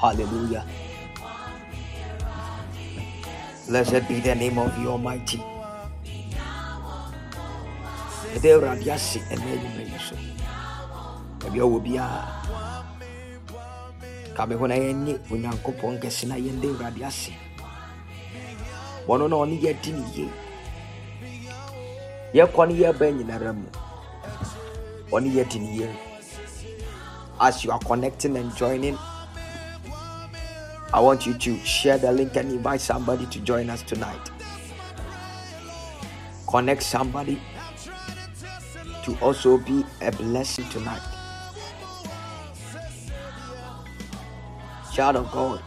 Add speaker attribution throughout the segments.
Speaker 1: Hallelujah. Blessed be the name of the Almighty. Ɛdɛ Awurade ase ɛnɛ anwummerɛ yi so. Baabi a ɔwɔ biara, na ase. Na. As you are connecting and joining, I want you to share the link and invite somebody to join us tonight. Connect somebody to also be a blessing tonight. Child of God,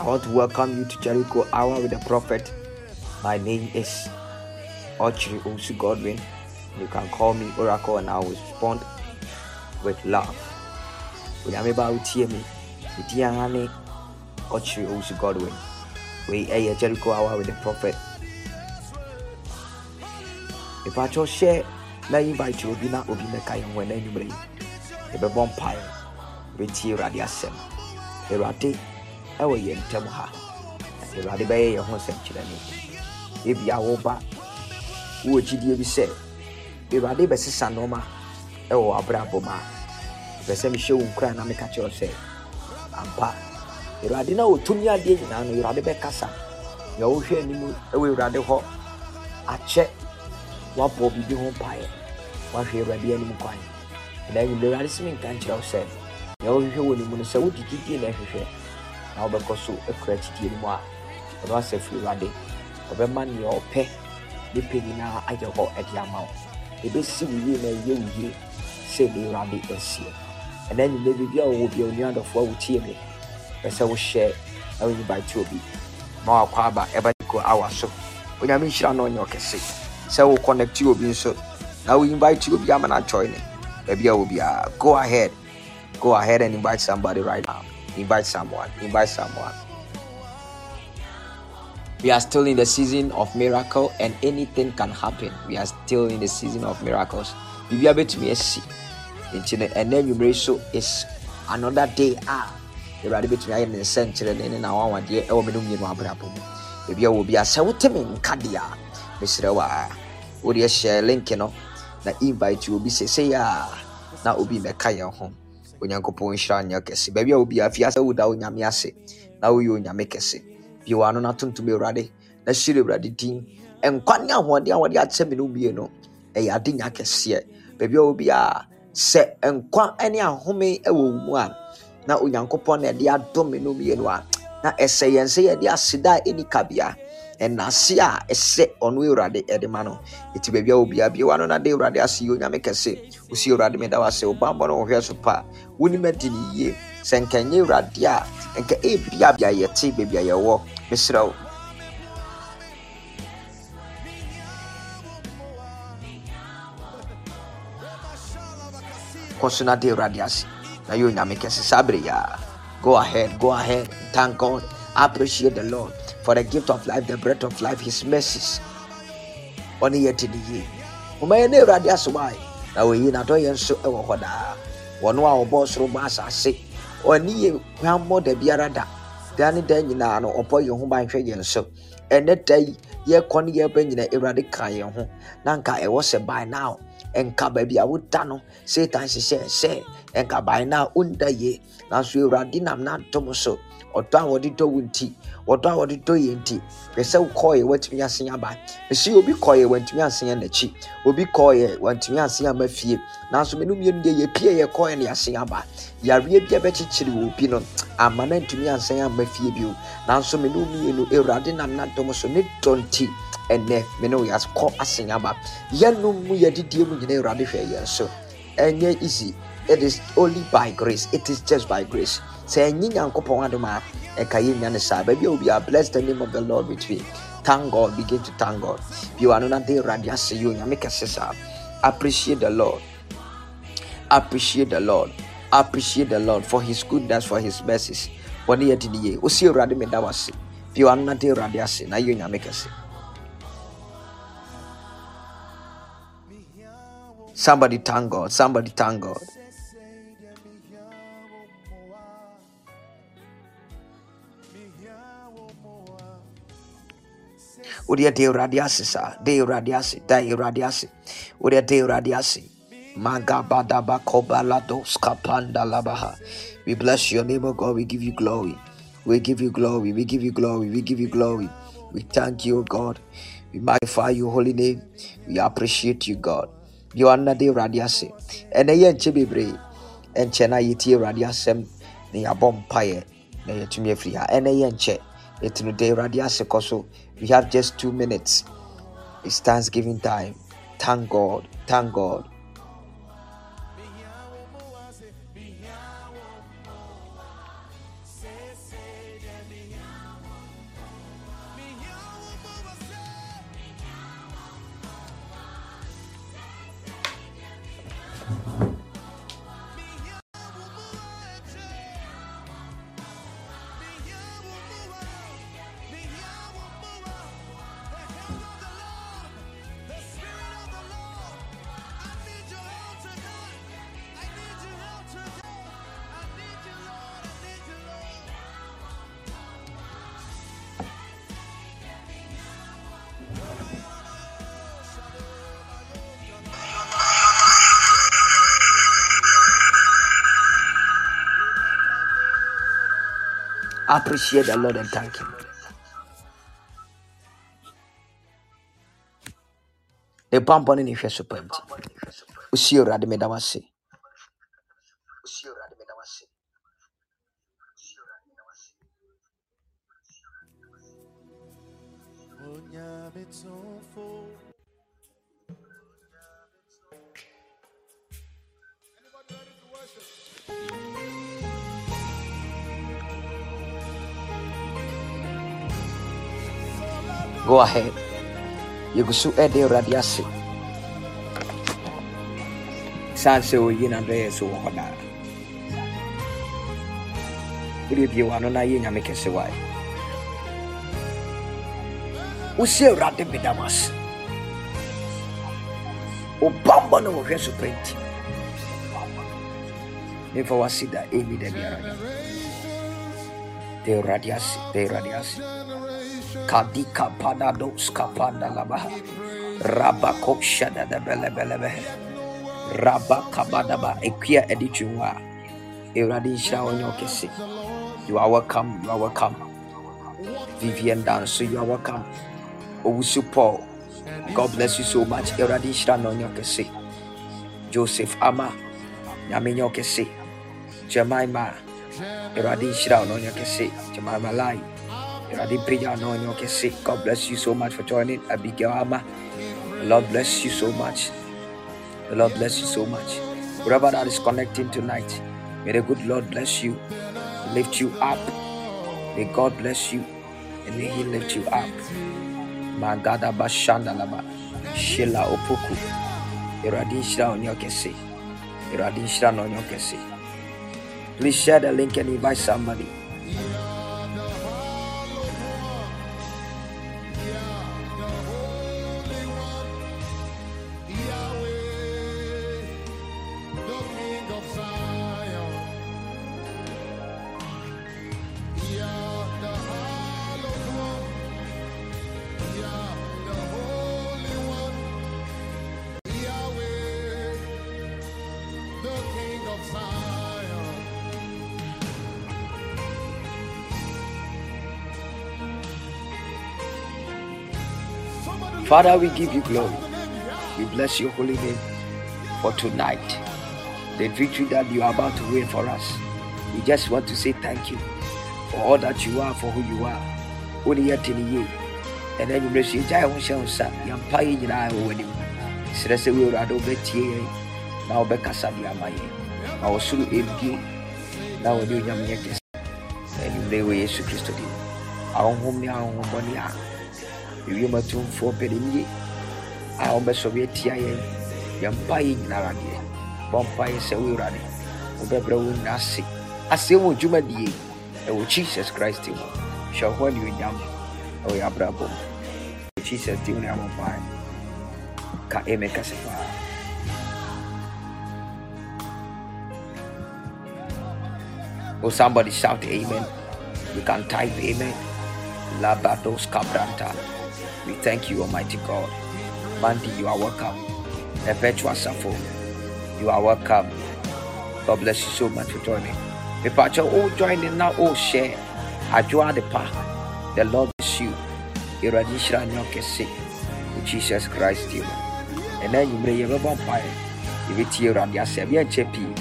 Speaker 1: I want to welcome you to Jericho Hour with the Prophet. My name is Ochri Usu Godwin. You can call me Oracle and I will respond with love. Onyame ba wotie me. Me din ara ne Ochri Usu Godwin. We ɛyɛ Jericho Hour with the Prophet. Ìpàtọ́ share na invite obi na obi mɛka yɛn ho ɛna anwummerɛ yi. Yɛbɛbɔ mpaeɛ. Awurade ɛwɔ yɛn ntam ha. Na Awurade bɛyɛ yɛn ho nsɛnkyerɛnne. Ebia woba wowɔ gyidie bi sɛ Awurade bɛsesa nneɛma ɛwɔ w'abrabɔ mu a pɛ sɛ mehyɛ wo nkura na meka kyerɛ sɛ ampa Awurade na ɔtumi adeɛ nyinaa no Awurade bɛkasa. Nea wohwɛ anim ɛwɔ Awurade hɔ akyɛ wabɔ biribi ho mpaeɛ wahwɛ awurade anim kwan ɛna anwummerɛ awurade sɛ menka nkyerɛ sɛ nea wohwehwɛ wɔ ne mu no sɛ wode gyidie na ɛhwehwɛ na wobɛkɔ so akura gyidie no mu a ɔno asɛ firi awurade ɔbɛma nea ɔpɛ ne pɛ nyinaa ayɛ hɔ ɛde ama wo ɛbɛsi wo yie na ɛyɛ wo yie sɛ ne awurade asie ɛna anwummerɛ biribi a wɔwɔ bia onua adɔfoɔ a wotie me pɛ sɛ wohyɛ na wonyi baete obi ma wakɔ aba ɛbɛde kɔ awa so. Onyame nhyira na ɔnyɛ ɔkɛse sɛ wo connect obi nso na wo invite obi ama no join ne baabi a wɔ biara go ahead go ahead and invite somebody right now invite someone invite someone we are still in the season of miracle and anything can happen we are still in the season of miracles biribia bɛtumi asi nti no ɛnɛ nwummere so is another day a awurade bɛtumi ayɛ ne nsɛnkyerɛnne ne nawawadeɛ ɛwɔ me no mmienu abrabɔ mu baabi a wɔ bia sɛ wote me nka deɛ a mesrɛ wo a wode hyɛ link no na invite obi sesei a na obi mmɛka yɛn ho onyankopɔn nhyira nyɛ kɛse baabi a obi afia sɛ woda onyame ase. Na woyɛ onyame kɛse bie wano no atontom awurade na hyire awurade din. Nkwa ne ahoɔden a wɔde akyɛ me no mie no ɛyɛ ade nya kɛseɛ baabi a obi a sɛ nkwa ne ahome wɔ wo mu a na onyankopɔn na ɛde adom me no mmienu a na ɛsɛ yɛn sɛ yɛde aseda a ɛni ɛnase a ɛsɛ ɔno awurade ɛde ma no ɛti baabi a obia biewa no na de awurade ase yɛ onyame kɛse wosi awurade meda wo ase wobammɔ no wɔhwɛ so pa. Wonim adi ne yie sɛ nka nyɛ awurade a nka ɛbia bia yɛte baabi a yɛwɔ mesrɛ wo kɔ so na de awurade ase na yɛ onyame kɛse saa bere yɛ a go ahead go ahead. Thank god. Appreciate the lord for the gift of life the breath of life his mercies. Ɔne yɛ te ne yie ɔma yɛ ne awurade ase wae na wɔyi n'adɔyɛ nso wɔ hɔ daa wɔno a ɔbɔɔ soro bɔ asase. Ɔne yɛ hwammɔ da biara da. Da ne da nyinaa no ɔbɔ yɛn ho ban yɛn so ɛnɛ da yi yɛkɔ ne yɛba nyina awurade ka yɛn ho. Na nka ɛwɔ sɛ by now. Nka baabi a woda no. Satan hyehyɛ sɛ nka by now wonda yie nanso awurade nam n'adom so. Ɔdɔ a wɔde dɔ wo nti wɔdɔ a wɔde dɔ yɛn nti hwɛ sɛ wokɔɔyɛ woatumi asen aba. Ɛsi obi kɔɔyɛ wantumi asen n'akyi. Obi kɔɔyɛ wantumi asen ama fie. Nanso me no mmienu deɛ yɛpie yɛ kɔɔyɛ ne yɛasen aba. Yareɛ bi a bɛkyekyere wɔ obi no ama no antumi ansen ama fie bio. Nanso me no mmienu awurade nam n'adom so ne dɔ nti ɛnɛ me ne wo yɛakɔ asen aba. Yɛnom mu yɛdidie mu nyina awurade hwɛ yɛn so. Ɛnyɛ easy. It is only by grace. It is just by grace sɛ ɛnye nyankopɔn adom a ɛka yɛnya ne saa baabi a obi a bless the name of the lord with me. Thank god begin to thank god. Bio ano na de awurade ase yɛ onyame kɛse saa appreciate the lord. Appreciate the lord. Appreciate the lord for his goodness for his mercies. Wɔne yɛde ne yie wosi awurade meda wo ase bio ano na de awurade ase na yɛ onyame somebody thank god somebody thank god wodeɛ de awurade ase saa de awurade ase da awurade ase wodeɛ de awurade ase we bless your name o god. We give you glory. We give you glory. We give you glory. We give you glory. We thank you o god. We magnify your holy name. We appreciate you god. You are not de awurade ase ɛnɛ yɛ nkyɛ bebree ɛnkyɛ na yɛtie awurade asɛm na yɛabɔ mpaeɛ na yɛtumi afiri ha. Ɛnɛ yɛ nkyɛ ɛti de awurade ase we have just two minutes. It's thanksgiving time. Thank god. Thank god appreciate the lord and thank him. Ne bammɔ ne ne hwɛ so pam nti wosie awurade meda wo ase go ahead. Yɛgu so ɛde awurade ase san sɛ ɔyi nadɔyɛ so wɔ hɔ daa wode bie wano na yɛ nyame kɛse wae wosi awurade meda mo ase ɔbammɔ ne wɔhwɛ so pɛ nti. Memfa wase da ɛnni da biara da awurade ase da awurade kadika panados kapanda labaha rabako shada da bele bele behe raba kabadaba ekua edi twinwa awurade nhyira wo nyɛ you are welcome you are welcome. Vivian dance you are welcome. Owusu paul god bless you so much. Nhyira na ɔnyɛ ɔkɛse joseph ama nyame nyɛ ɔkɛse jemima wo na ɔnyɛ ɔkɛse jemima lai god bless you so much for joining. Abigail ama the lord bless you so much. The lord bless you so much. Whoever that is connecting tonight may the good lord bless you lift you up. May god bless you and may he lift you up. Magada bashandalaba shila opoku. Wo nyɛ ɔkɛse awurade nhyira na ɔnyɛ ɔkɛse please share the link and invite somebody Father, we give you glory. We bless your holy name for tonight. The victory that you are about to win for us. We just want to say thank you for all that you are, for who you are. Only yet in year. And then you bless you. Jai Honsha Honsa, Yampai in I wedding. Serese we were at Obetie, now Becca Sabi Amaye. Our Sulu Ebdi, now we do Yamiyakis. And you lay with Jesus Christ. Our home now, one year. Ewiem atumfoɔ mpanimye a wɔbɛsɔre atia yɛn yɛmpa yɛ nyinara deɛ bɔmpa yɛ sɛ woawurade wobɛbrɛ wo nyina ase aseɛ wɔ dwumadie ɛwɔ jesus christ mu hyɛ hɔ anuonyam ɛwɔ yɛ abrabɔ mu jesus di wo ne abɔmpae ka ɛmɛ kase paa Oh, somebody shout amen. You can type amen. Labados Cabranta. We thank you, Almighty God. Mandy, you are welcome. Perpetua Safo, you are welcome. God bless you so much for joining. Mepacho, oh, join in now, all share. Ajua the pa. The Lord bless you. Iradishra Nyokese. Jesus Christ, you. And then you may have a vampire. If it's here on your seven chepi.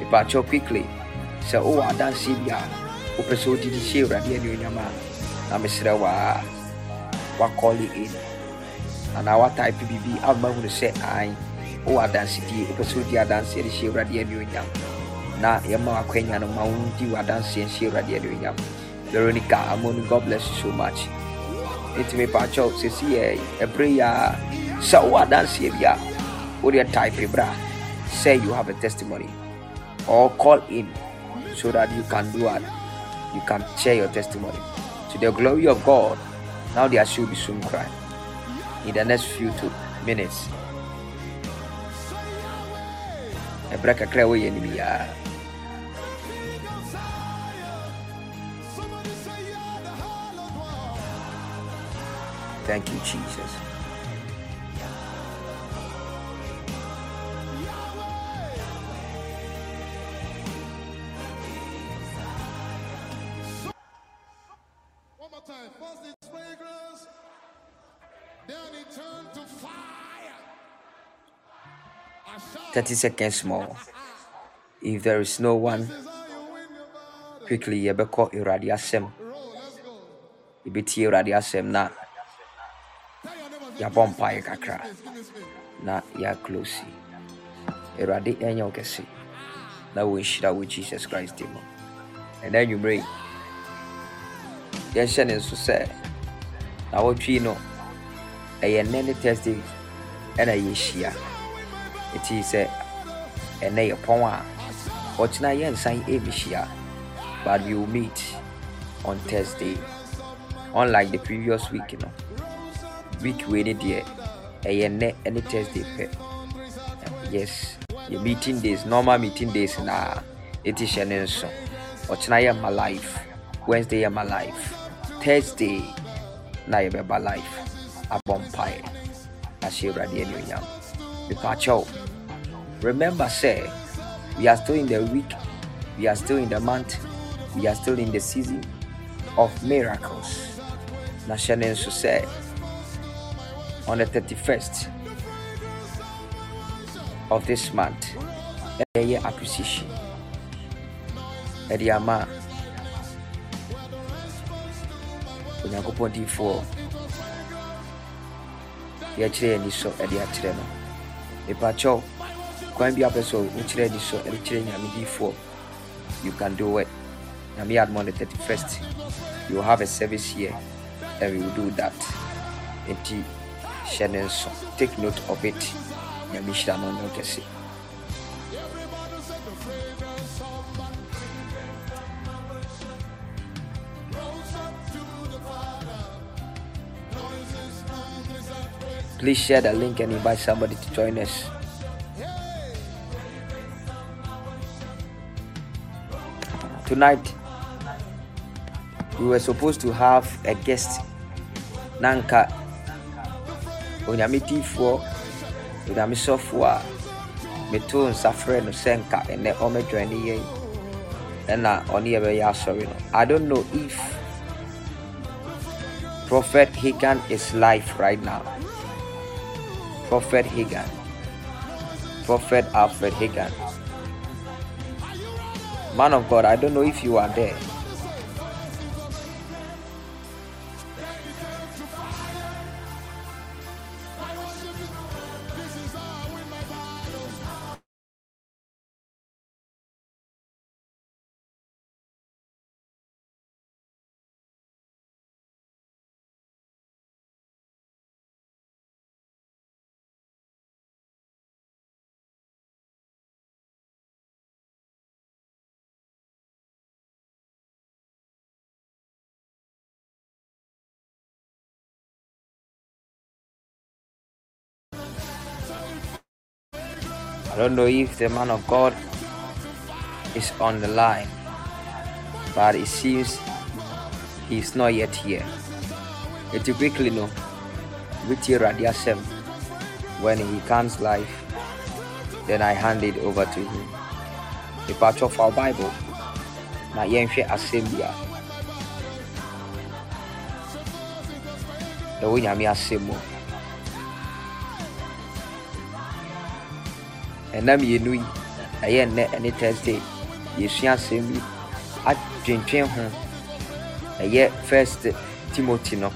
Speaker 1: Mepacho quickly. So, oh, I don't see ya. Upeso didi share radio nyama. Na mesrɛ waa wakɔle in. Anaa watype biribi ama hunu sɛ an wowɔ adansedie wopɛ sɛ wodi adanseɛ de hyɛ awurade anuonyam na yɛma wakwanya no ma wodi wɔ adanseɛ nhyɛ awurade anuonyam veronica amonu god bless you so much. Ɛtumi paakyɛw sɛsi yɛ ɛberɛ yi a sɛ wowɔ adanseɛ bi a wodeɛ type eh, berɛ a say you have a testimony. Or call in so that you can do what? You can share your testimony. To the glory of god now there should be soon cry in the next few two minutes. ɛberɛ kakra a wɔyɛ no biara thank you jesus 30 seconds more. If there is no one, quickly yɛbɛkɔ Awurade asɛm. Yɛbɛtie Awurade asɛm na yɛabɔ mpaeɛ kakra na yɛaclose. Awurade ɛnyɛ kɛse na wɔnhyira wɔ Jesus Christ din mu. Ɛnɛ anwummere yi, yɛnhyɛ ne nso sɛ na wɔtwi no ɛyɛ nnɛ ne Thursday ɛna yɛhyia. Ɛti sɛ ɛnɛ yɛ pɔn a ɔkyena yɛnsan ɛmmɛhyia but we will meet on Thursday unlike the previous week you know. Week wei ne deɛ ɛyɛ nnɛ ɛne Thursday yes yɛ meeting days normal meeting days na ɛti hyɛ ne nso ɔkyena yɛ ma live Wednesday yɛ ma live Thursday na yɛbɛba live abɔ mpaeɛ ahyɛ Awurade anuonyam mepakyɛw remember say we are still in the week we are still in the month we are still in the season of miracles. Na hyɛ ne on the 31st of this month ɛyɛ acquisition. Ɛde ama onyankopɔn diifoɔ yɛkyerɛ yɛn ani sɔ ɛde akyerɛ no. Mepakyɛw kwan bi a pɛ sɛ wokyerɛ ani sɔ ɛde kyerɛ nyame diifoɔ you can do it. Nyame adom on the 31st you have a service here and we will do that. Nti hyɛ ne nso take note of it. Nyame hyira no ɔnyɛ kɛse Please share the link and invite somebody to join us. Tonight, we were supposed to have a guest. Nanka, onyame tifoɔ onyame sɔfoɔ a metoo nsa frɛ no sɛ nka ɛnɛ ɔmɛdwan ne yɛn ɛna ɔne yɛbɛyɛ asɔre no. I don't know if prophet hagan is live right now. Prophet hagan. Prophet alfred hagan man of god i don't know if you are there I don't know if the man of God is on the line, but it seems he's not yet here. It quickly no, with radiasem. When he comes live, then I hand it over to him. The part of our Bible, na yɛnhwɛ asɛm a ɛwɔ nyame asɛm ɛna mmienu yi ɛyɛ nnɛ ɛne thursday. Yɛsua asɛm bi adwentwen ho ɛyɛ first timothy no.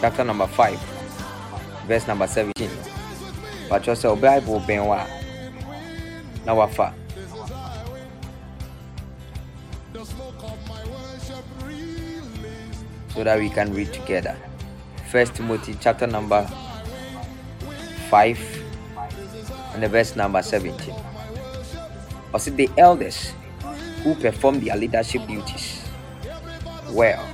Speaker 1: Chapter number 5 verse number 17 patwɛ sɛ wo bible bɛn wɔ a na wafa so that we can read together First Timothy chapter number 5 and the verse number 17. Also, the elders who perform their leadership duties well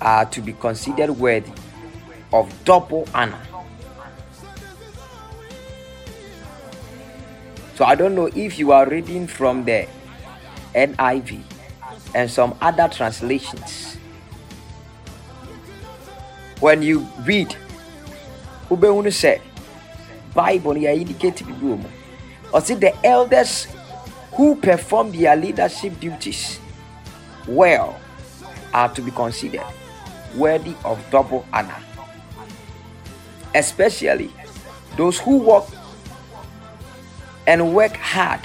Speaker 1: are to be considered worthy of double honor. So I don't know if you are reading from the NIV and some other translations. When you read, wobɛhunu sɛ bible yɛ indicate wɔ mu ɔse the elders who perform their leadership duties well are to be considered worthy of double honor, especially those who work and work hard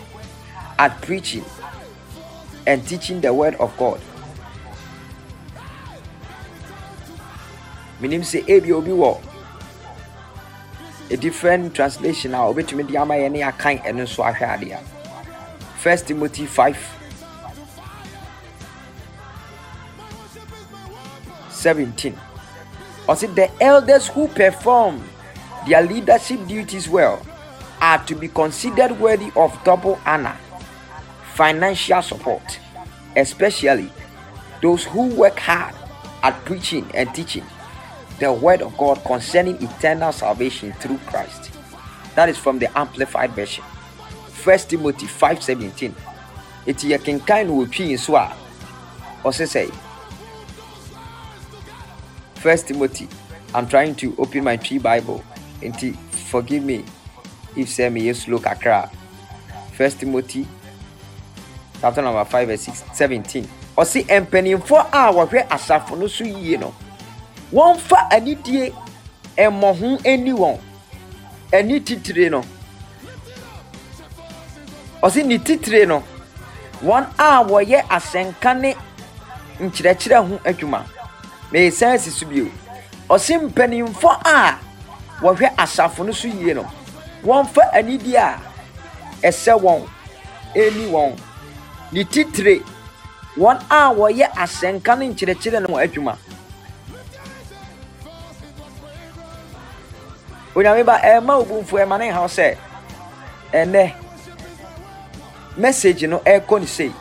Speaker 1: at preaching and teaching the word of God. menim sɛ ebi obi wɔ a different translation a obetumi de ama yɛn ne akan ɛno nso ahwɛ first timothy 5 17 ɔsi the elders who perform their leadership duties well are to be considered worthy of double honor financial support especially those who work hard at preaching and teaching the word of God concerning eternal salvation through Christ. That is from the Amplified Version. First Timothy 5:17. Eti yɛ kenkan no wɔ twi nso a ɔsɛ sɛ First Timothy. I'm trying to open my Twi Bible. Nti forgive me if sɛ me yɛ slow kakra. First Timothy chapter number 5 verse 6, 17. Ɔsi mpanimfoɔ a wɔhwɛ asafo no so yie no wɔmfa anidie ɛmmɔ ho ani wɔn. Ani titire no. Ɔsi ne titire no wɔn a wɔyɛ asɛnka ne nkyerɛkyerɛ ho adwuma. Meesan si so bio. Ɔsi mpanimfo a wɔhwɛ asafo no so yie no wɔmfa anidie a ɛsɛ wɔn ani wɔn ne titire. Wɔn a wɔyɛ asɛnka ne nkyerɛkyerɛ no adwuma. onyame ba ɛma obumfu ɛma ne ha sɛ ɛnɛ message no ɛkɔ ne sei.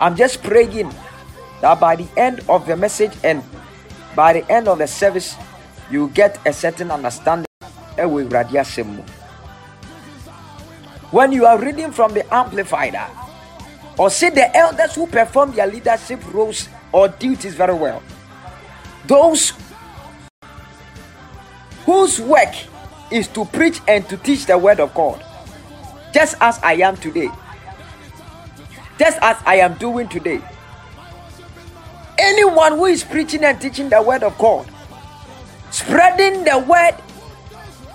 Speaker 1: I'm just praying that by the end of the message and by the end of the service you get a certain understanding ɛwɔ awurade asɛm mu when you are reading from the amplified uh, or see the elders who perform their leadership roles or duties very well those whose work is to preach and to teach the word of God, just as I am today, just as I am doing today. Anyone who is preaching and teaching the word of God, spreading the word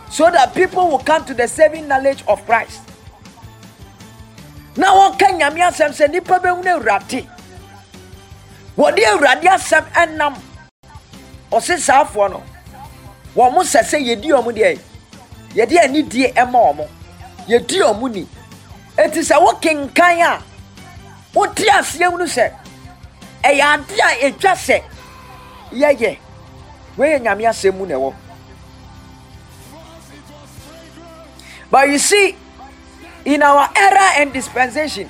Speaker 1: so that people will come to the saving knowledge of Christ. Na wɔka nyame asɛm sɛ nnipa bɛhu no awurade. Wɔde awurade asɛm ɛnam. Ɔse saafoɔ no wɔn mo sɛ sɛ yɛdi wɔn deɛ yɛde anidie ɛma wɔn yɛdi wɔn ni. Eti sɛ wokenkan a wote aseɛ mu no sɛ ɛyɛ ade a etwa sɛ yɛyɛ. Wɔyɛ nyame asɛm mu na ɛwɔ. But you see in our era and dispensation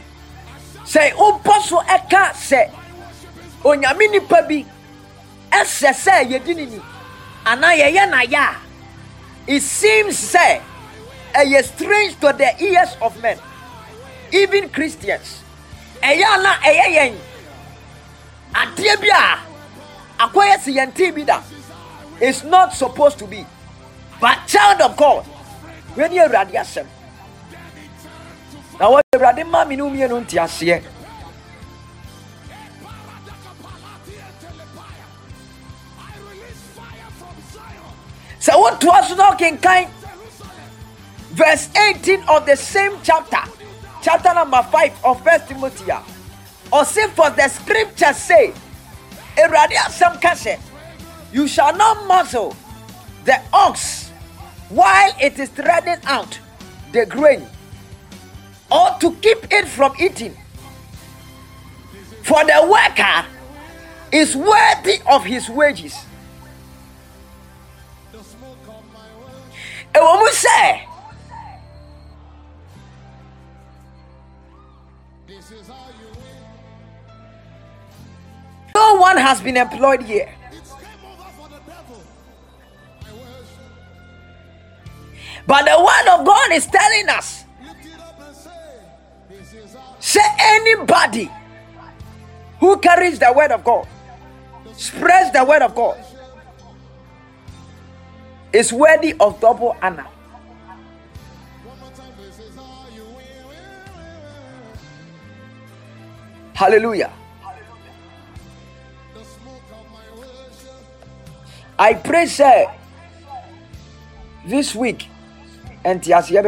Speaker 1: sɛ wopɔ so ɛka sɛ onyame nipa bi ɛsɛ sɛ ni anaa yɛyɛ it seems sɛ ɛyɛ strange to the ears of men even christians. Ɛyɛ ana ɛyɛ yɛn. Adeɛ bi a akɔyɛ si yɛn is not supposed to be. But child of god wei ni awurade asɛm na wɔde awurade maa mi ne mmienu nte aseɛ. Sɛ wotoa so na ɔkenkan verse 18 of the same chapter chapter number 5 of first timothy a ɔse for the scripture say awurade asɛm ka sɛ you shall not muzzle the ox while it is treading out the grain or to keep it from eating. For the worker is worthy of his wages. Ɛwɔ mu sɛ no one has been employed here. But the word of god is telling us say anybody who carries the word of god spreads the word of god is worthy of double honor. Hallelujah. I pray, sir, this week, and Tiasia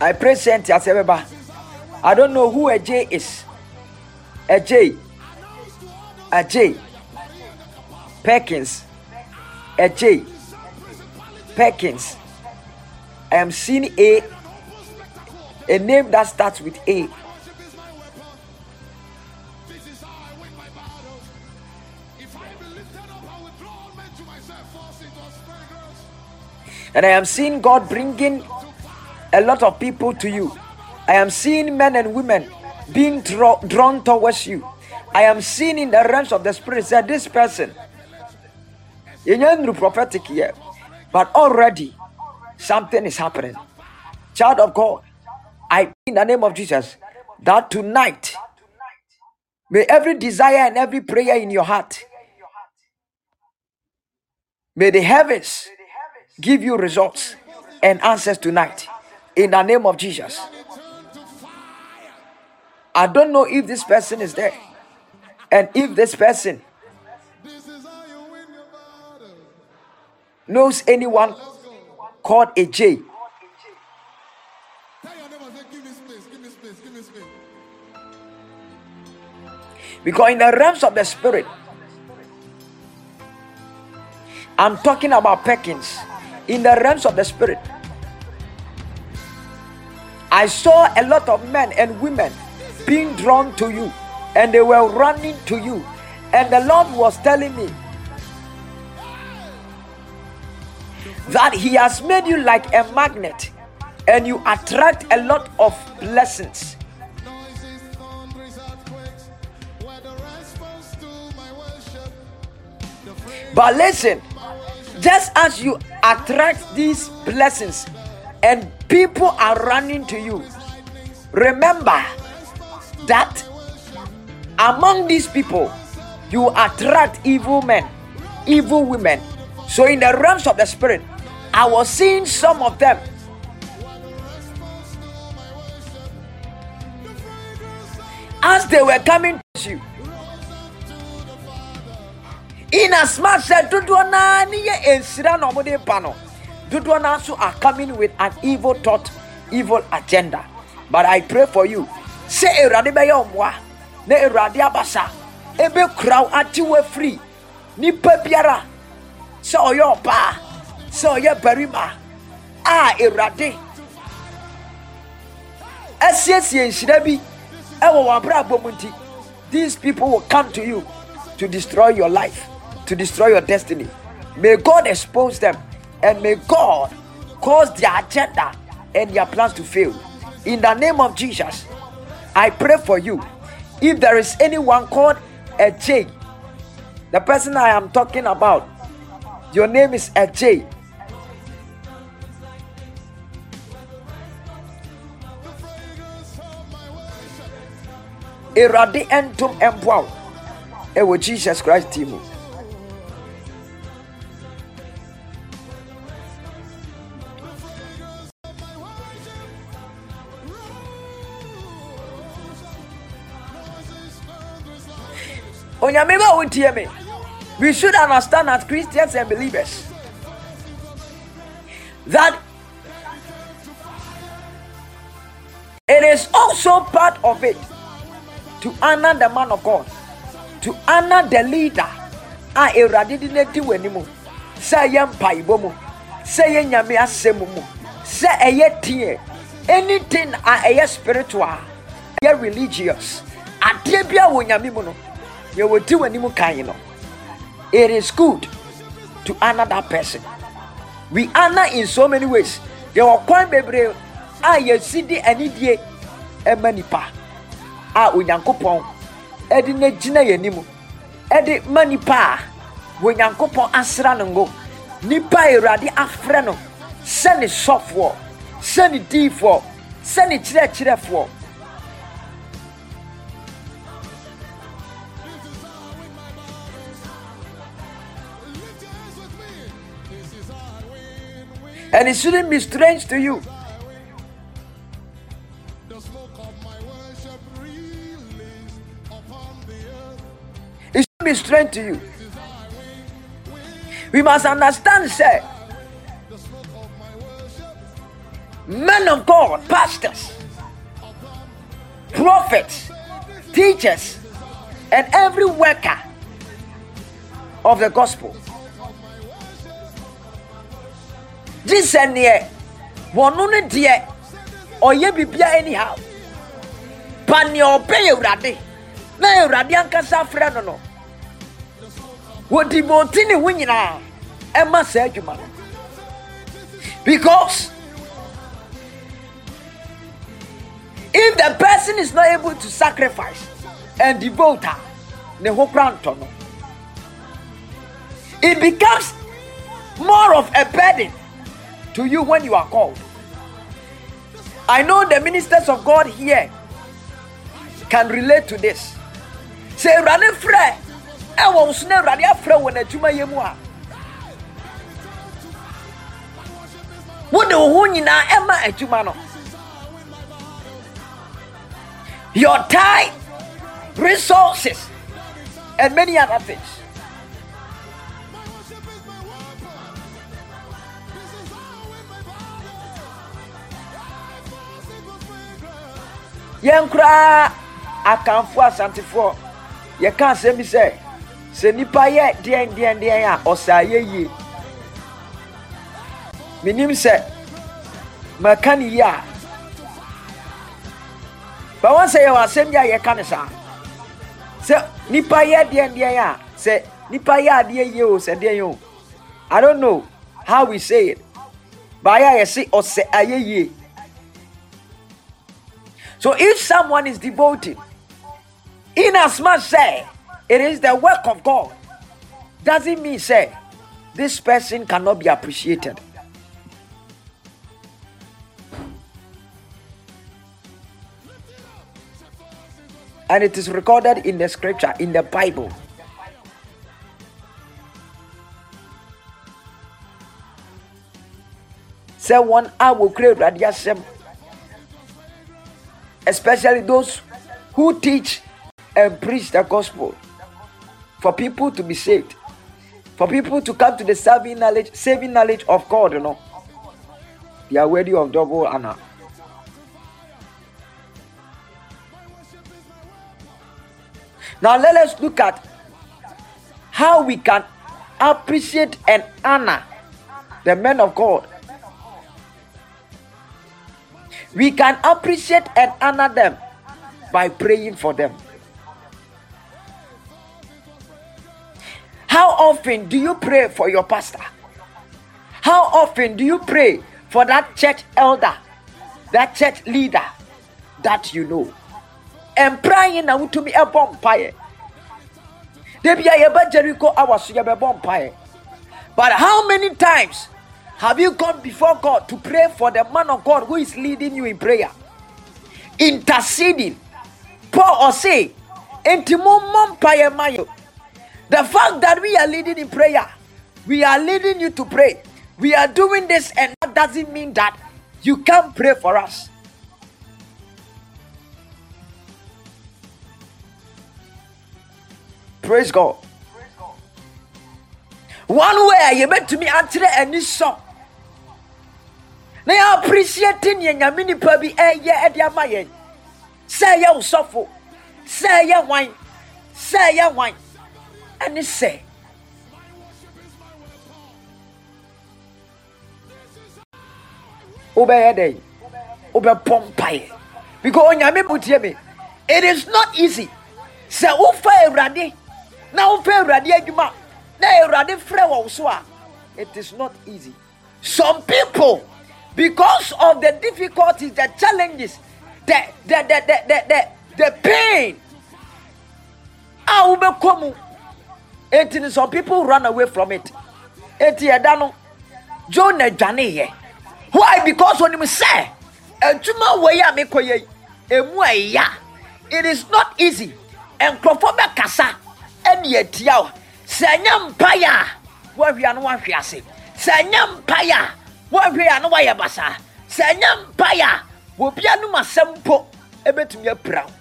Speaker 1: I present Tiasia I don't know who a J is. A J. A J. Perkins. A J. Perkins. I am seeing A. A name that starts with A. And I am seeing God bringing a lot of people to you. I am seeing men and women being draw, drawn towards you. I am seeing in the realms of the spirit that this person, you're prophetic here, but already something is happening. Child of God, I in the name of Jesus that tonight may every desire and every prayer in your heart may the heavens give you results and answers tonight in the name of Jesus. I don't know if this person is there and if this person knows anyone called a J. Because in the realms of the spirit, I'm talking about Perkins. In the realms of the spirit, I saw a lot of men and women being drawn to you and they were running to you. And the Lord was telling me that He has made you like a magnet and you attract a lot of blessings. But listen, just as you attract these blessings and people are running to you, remember that among these people you attract evil men, evil women. So, in the realms of the spirit, I was seeing some of them. As they were coming to you. In as much as ne naa nso are coming with an evil thought evil agenda. But i pray for you. Sɛ awurade bɛyɛ ɔmoa na awurade abasa wo agye wo afiri. Nipa biara sɛ ɔyɛ ɔbaa sɛ ɔyɛ barima a awurade asiesie nhyira bi ɛwɔ wɔn these people will come to you to destroy your life to destroy your destiny. May God expose them and may God cause their agenda and their plans to fail. In the name of Jesus, I pray for you. If there is anyone called a J, the person I am talking about, your name is a J. Erade entum empoa. Ewo Jesus Christ team. Onyame ba wotie me. We should understand as christians and believers that it is also part of it to honor the man of god to honor the leader. A awurade de n'adi w'anim sɛ ɛyɛ mpaebɔ mu. Sɛ ɛyɛ nyame asɛm mu. Sɛ ɛyɛ teɛ. Anything a ɛyɛ spiritual ɛyɛ religious. Adeɛ bi a wɔ nyame mu no yɛwɔ di w'anim kan no it is good to honor that person. We honor in so many ways. Yɛwɔ kwan bebree a yɛsi de anidie ɛma nipa a onyankopɔn ɛde ne gyina yɛn anim ɛde ma nipa a onyankopɔn asra no ngo. Nipa a awurade afrɛ no sɛ ne sɔfoɔ sɛ ne diifoɔ sɛ ne kyerɛkyerɛfoɔ And it shouldn't be strange to you. It shouldn't be strange to you. We must understand, sir. Men of God, pastors, prophets, teachers, and every worker of the gospel. Gye sɛ neɛ wɔno no deɛ ɔyɛ biribia anyhow. Pa neɛ yɛ awurade na awurade ankasa frɛ no no. Wɔdi ma ɔti ne ho nyinaa. Ɛma saa adwuma no. Because if the person is not able to sacrifice and devote her ne ho kora ntɔ no. It becomes more of a burden to you when you are called. I know the ministers of God here can relate to this. Say, Rani Fre, eh, I won't snare Rani Afre when a Juma Yemua. What the Hunina Emma eh, a Jumano? Your time, resources, and many other things. Yɛn koraa akamfo asantefoɔ. Yɛka asɛm bi sɛ sɛ nipa yɛ deɛn deɛn deɛn a ɔsaa yɛ yie. Menim sɛ maka ne yie a ba wɔn sɛ yɛwɔ asɛm bi a yɛka ne saa. Sɛ nipa yɛ deɛn deɛn a sɛ nipa yɛ adeɛ yie o sɛ deɛn o. I don't know how we say it. Baayɛ a yɛse ɔsɛ ayɛ yie So if someone is devoted, in as much say it is the work of God, doesn't mean say this person cannot be appreciated. And it is recorded in the scripture, in the Bible. Say one I will create radiation especially those who teach and preach the gospel. For people to be saved. For people to come to the saving knowledge saving knowledge of god you know. They are worthy of double honor. Now let us look at how we can appreciate and honor the men of god we can appreciate and honor them by praying for them. How often do you pray for your pastor? How often do you pray for that church elder, that church leader that you know? And praying now to be a vampire. Debi a Jericho ya vampire. But how many times have you gone before God to pray for the man of God who is leading you in prayer? Interceding. Paul or say, The fact that we are leading in prayer, we are leading you to pray. We are doing this, and that doesn't mean that you can't pray for us. Praise God. One way you meant to me answer any song na yɛ appreciate neɛ nyame nipa bi ɛyɛ ɛde ama yɛn sɛ ɛyɛ wosɔfo sɛ ɛyɛ wan sɛ ɛyɛ wan ɛne sɛ wobɛyɛ dɛn wobɛpɔ mpaeɛ because oh, onyame butie me it is not easy. Sɛ wofa awurade na wofa awurade eh, adwuma na awurade frɛ wɔ so a it is not easy. Some people because of the difficulties, the challenges, the the the the the, the, the pain. Ah, wobɛkɔ mu some people run away from it? Enti ɛda no jona dwaneyɛ why? Because yɛ emu ɛya it is not easy. Nkurɔfoɔ bɛkasa ɛne atia o sɛ ɛnyɛ mpaeɛ a woahwea no woahwe ase sɛ ɛnyɛ mpaeɛ wɔahwɛ a na wɔayɛ basaa sɛ ɛnyɛ mpaeɛ a wɔbi anom asɛm mpo ɛbɛtumi apira wo.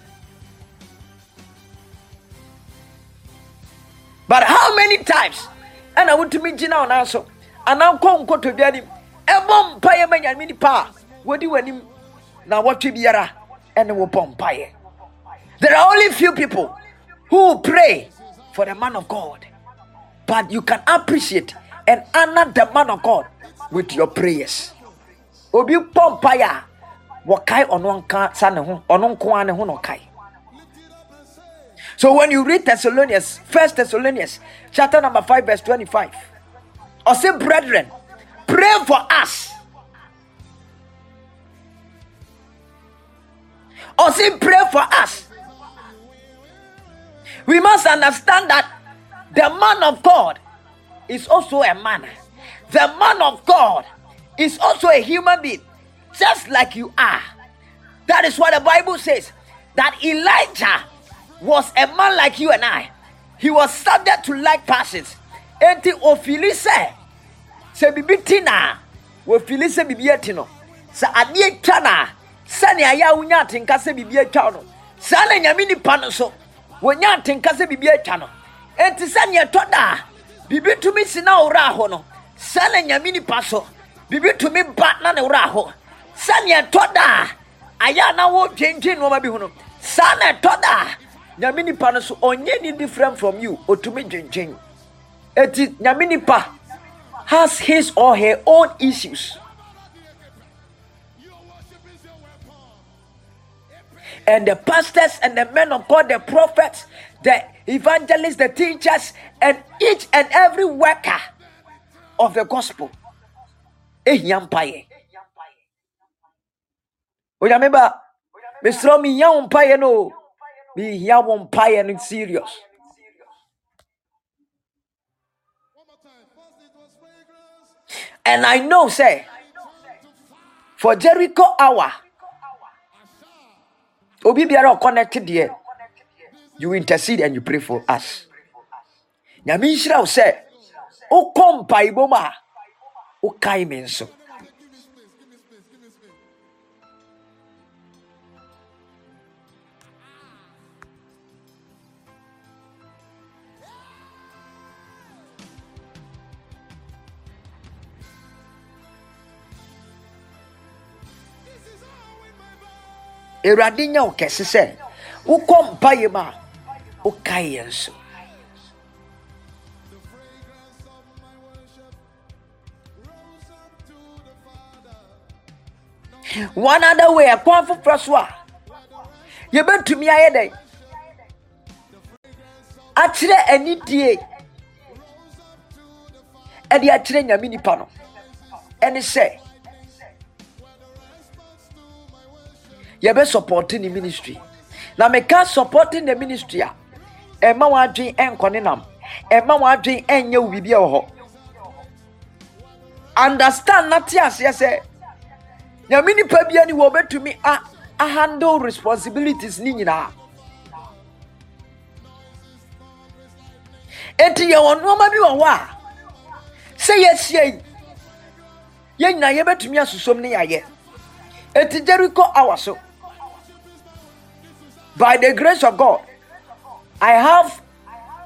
Speaker 1: But how many times ɛna wotumi gyina wo nanso anaa nkɔ nkɔtɔdwa anim ɛbɔ mpaeɛ ma nyame nipa a wɔdi w'anim na wɔtwe biara ɛne wobɔ mpaeɛ. There are only few people who pray for the man of god but you can appreciate and honor the man of god with your prayers. Obi pɔ mpaeɛ a wɔkae ho ɔno ne ho so when you read thessalonians first thessalonians chapter number five verse twenty-five ɔsɛ brethren pray for us. Ɔsɛ pray for us. We must understand that the man of god is also a man. The man of God is also a human being, just like you are. That is what the Bible says that Elijah was a man like you and I. He was subject to like passions. Enti o sɛ se bibitina ti na ofili sɛ bibi eti no sɛ adeɛ twa na sɛnea yɛ awonya atenka sɛ bibi etwa no saa na nyame so wonya bibi no enti sɛnea ɛtɔ saa na nyame nipa so biribi tumi ba na ne uraho. hɔ sɛnea ɛtɔ da a ayɛ a na wɔdwendwen nneɔma bi ho no. Saa na ɛtɔ da a nyame nipa no so ɔnyɛ ni different from you ɔtumi dwendwen eti nyame nipa has his or her own issues. And the pastors and the men of god the prophets the evangelists the teachers and each and every worker of the gospel. Ehia mpa yɛ. Onyame ba, mesrɛ mi hia no. Mi hia wo mpa serious. And I know, say, for Jericho hour, Obi biara connected here. You intercede and you pray for us. Now, nhyira wo o compaiboma, o caimenso Eradinha o que se sente? O compaima o caia. one other way ɛkwan foforɔ so a yɛbɛtumi ayɛ dɛn? Akyerɛ anidie. Ɛde akyerɛ nyame nipa no. Ɛne sɛ yɛbɛ supporting the ministry. Na meka supporting the ministry a ɛma wadwen ɛnkɔ ne nam. Ɛma wadwen ɛnyɛ wo biribi wɔ hɔ. Understand na te aseɛ sɛ nyame nipa bia ni wɔbɛtumi a ahandle responsibilities ne nyinaa. Enti yɛwɔ nneɛma bi wɔ hɔ a sɛ yɛahyia yi yɛn nyinaa yɛbɛtumi asusom ne yɛayɛ. Eti jericho hour so. By the grace of god i have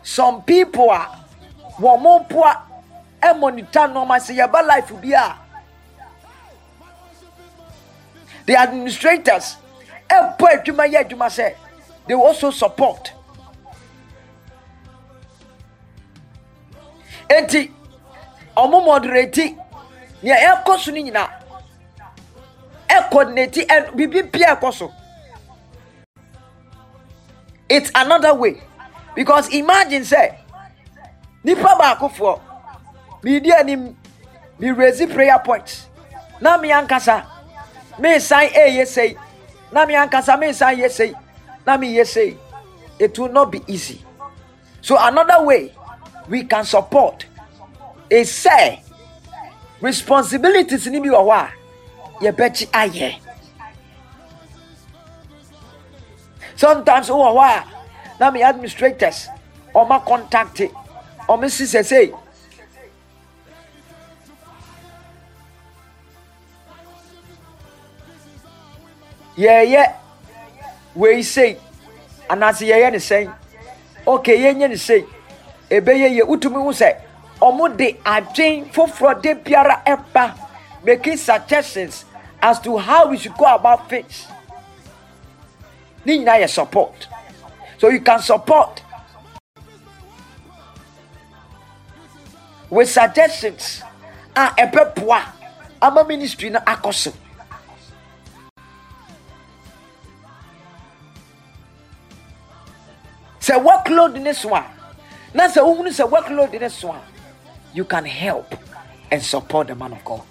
Speaker 1: some people a wɔn mo poa ɛmɔ nita nneɛma. Sɛ yɛba life bi a the administrators ɛbɔ adwuma yɛ adwuma sɛ they will also support enti ɔmo moderate nea ɛkɔ so no nyinaa ɛkɔdinati ɛn bibi bia ɛkɔ so it's another way because imagine sɛ nipa baakofoɔ mi di anim mi raise prayer points. na mi ankasa mesan ɛyɛ eh, sɛyi na me ankasa mesan yɛ sɛyi na me yɛ sɛyi it will not be easy. So another way we can support is say responsibilities ni bi wɔ hɔ a yɛbɛkyi ayɛ sometimes wɔ hɔ a na me administrators ɔma contact or si sɛ sɛyi. Yɛyɛ wei sei anaasɛ yɛyɛ ne sɛn okay yɛnyɛ ne sei ɛbɛyɛ yie wotumi hu sɛ ɔmo de adwen foforɔ de biara ɛba making suggestions as to how we should go about things. Ne nyinaa yɛ support. So you can support with suggestions. A ɛbɛboa ama ministry no akɔ so sɛ workload ne so a na sɛ wohunu sɛ workload ne so a you can help and support the man of god.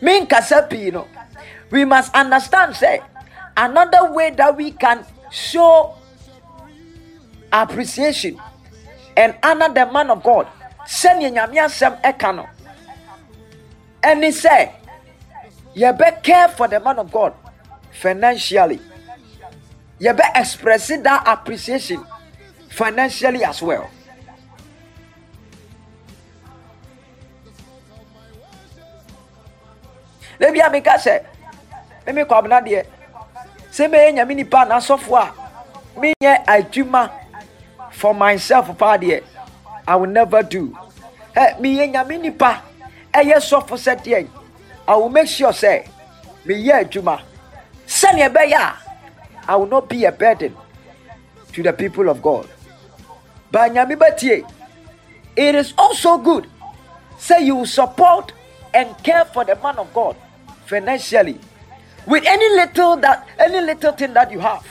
Speaker 1: Menkasa pii no we must understand say another way that we can show appreciation and honor the man of god sɛnea nyame asɛm ɛka no ɛne sɛ yɛbɛ care for the man of god financially. Yɛbɛ express that appreciation financially as well. Na bia meka sɛ meme kwabena deɛ sɛ mɛyɛ nyame nipa n'asɔfo a menyɛ adwuma for myself paa deɛ i will never do. Ɛ meyɛ nyame nipa ɛyɛ sɔfo sɛ i will make sure sɛ meyɛ adwuma sɛnea ɛbɛyɛ i will not be a burden to the people of god. But nyame bɛtie it is also good. Say you support and care for the man of god financially with any little that any little thing that you have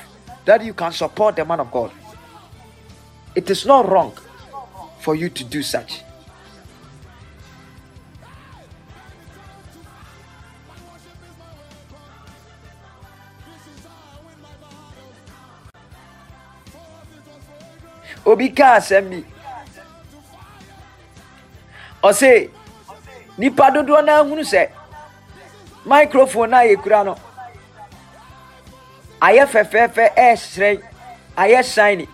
Speaker 1: that you can support the man of god. It is not wrong for you to do such. Obi kaa asɛm bi ɔse nipa dodoɔ naa hunu sɛ microphone a yɛkura no ayɛ fɛfɛɛfɛ ɛɛsrɛ ayɛ shiny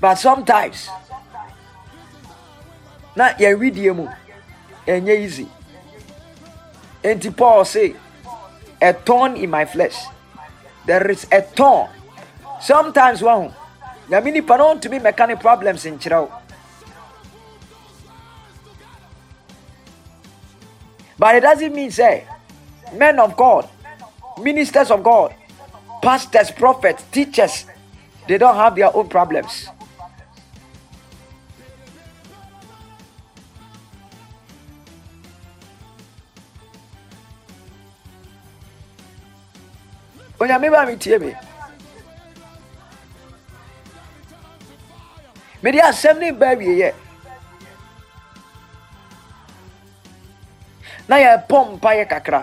Speaker 1: but sometimes na yɛn widie mu. Ɛnyɛ easy. Nti paul say a thorn in my flesh. There is a thorn. Sometimes wɔn nyame nipa no ntumi mɛka ne problems nkyerɛ wo. But it doesn't mean say men of God, ministers of God, pastors, prophets, teachers, they don't have their own problems. Onyame ba metie me mede asɛm ne ba awieyɛ na yɛbɔ mpaeɛ kakra.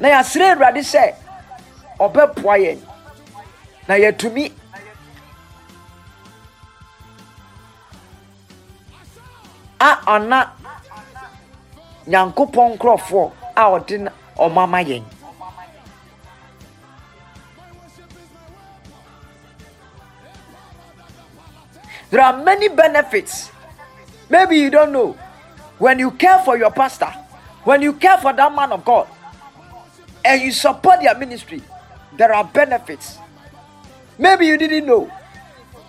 Speaker 1: Na yɛasrɛ awurade sɛ ɔbɛboa yɛn na yɛatumi a ɔna nyankopɔn nkurɔfoɔ a ɔde na- ɔmo ama yɛn There are many benefits. Maybe you don't know. When you care for your pastor, when you care for that man of God, and you support their ministry, there are benefits. Maybe you didn't know.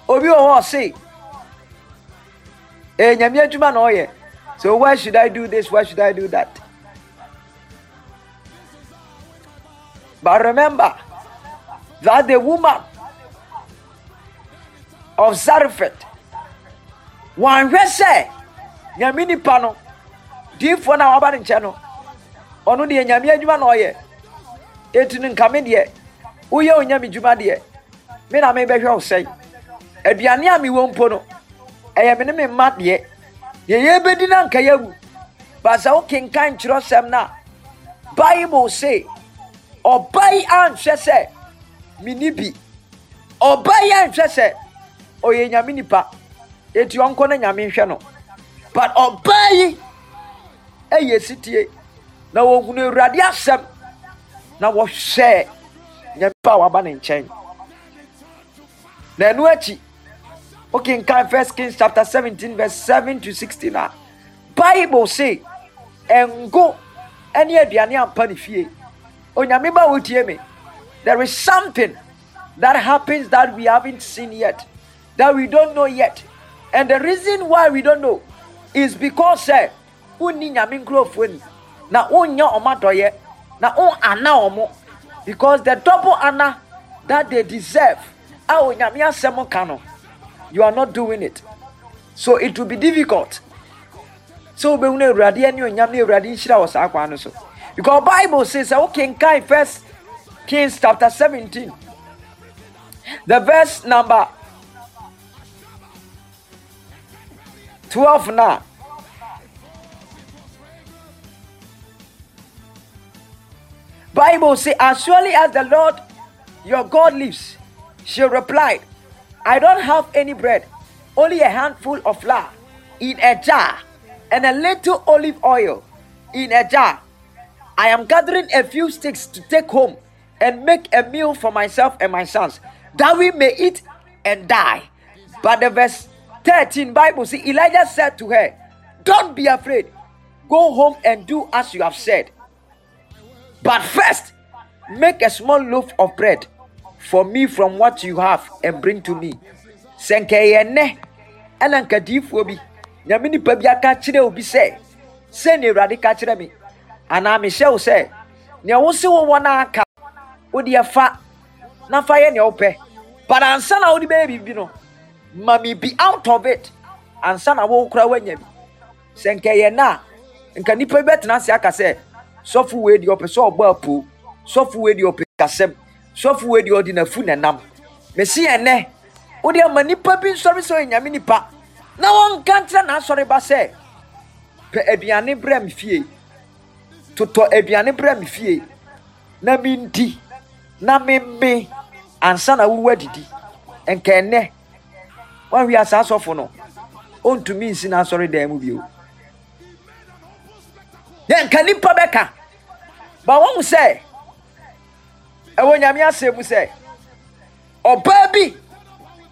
Speaker 1: Obi hɔ say, "Eh. So why should I do this? Why should I do that?" But remember that the woman of Zarephath wanhwɛ sɛ nyame nipa no diifoɔ no a waba ne nkyɛn no ɔno deɛ nyame adwuma na ɔyɛ. Ɛtu no nka me deɛ woyɛ wo nyame dwuma deɛ me na mebɛhwɛ wo sɛe. Aduane a mewɔ mpo no ɛyɛ me ne me mma deɛ. Deɛ yɛbɛdi na nka yɛawu. Ba sɛ wokenkan kyerɛsɛm no a bible se ɔba yi anhwɛ sɛ menni bi. Ɔba yi anhwɛ sɛ ɔyɛ nyame nipa eti ɔnkɔ na nyame nhwɛ no. But ɔbaa yi ɛyɛ sitie na wɔhunu awurade asɛm na wɔhwɛ nyame a waba ne nkyɛn na ɛno akyi wokenkan first kings chapter 17 verse 7 to 16 a bible say ɛngo ne aduane ampa ne fie. Onyame ba wotie me there is something that happens that we haven't seen yet that we don't know yet and the reason why we don't know is because sɛ wonni nyame nkurɔfoɔ ni. Na wonyɛ ɔma na wo ana ɔmo. Because the double honor that they deserve a onyame asɛm ka no you are not doing it. So it will be difficult. Sɛ wobɛhu no awurade ne onyam ne awurade nhyira wɔ saa kwan no so. Because bible says sɛ wokenkan first kings chapter 17 the verse number 12 now bible say as surely as the lord your god lives she replied i don't have any bread only a handful of flour in a jar and a little olive oil in a jar. I am gathering a few sticks to take home and make a meal for myself and my sons that we may eat and die. But the verse 13 bible see elijah said to her don't be afraid. Go home and do as you have said. But first, make a small loaf of bread for me from what you have and bring to me. Sɛ nka ɛyɛ nnɛ ɛna nka diifoɔ bi. Nyame nipa bi aka kyerɛ obi sɛ sɛnea awurade ka kyerɛ me anaa mehyɛ wo sɛ nea wo se wo wɔ no aka wode ɛfa na fa yɛ nea wopɛ but ansa na wode bɛyɛ biribi no ma me be out of it. Ansa na wo kora woanya bi sɛ nka ɛyɛ nna a nka nipa bi bɛtena ase aka sɛ sɔfo wei deɛ ɔpɛ sɛ ɔbɔ apuo sɔfo wei deɛ ɔpɛ kasɛm. Sɔfo wei deɛ ɔde n'afu n'ɛnam mesi ɛnɛ wode ama nipa bi nsɔre sɛ ɔyɛ nyame nipa. Na wɔnka nkyerɛ n'asɔre ba sɛ pɛ aduane brɛ me fie. Totɔ aduane brɛ me fie. Na mendi na memme ansa na wowu adidi. Nka ɛnɛ woahwe a saa sɔfo no ɔntumi nsi n'asɔre dan mu bio yɛ nka nipa bɛka ba wɔn sɛ ɛwɔ nyame asɛm sɛ ɔbaa bi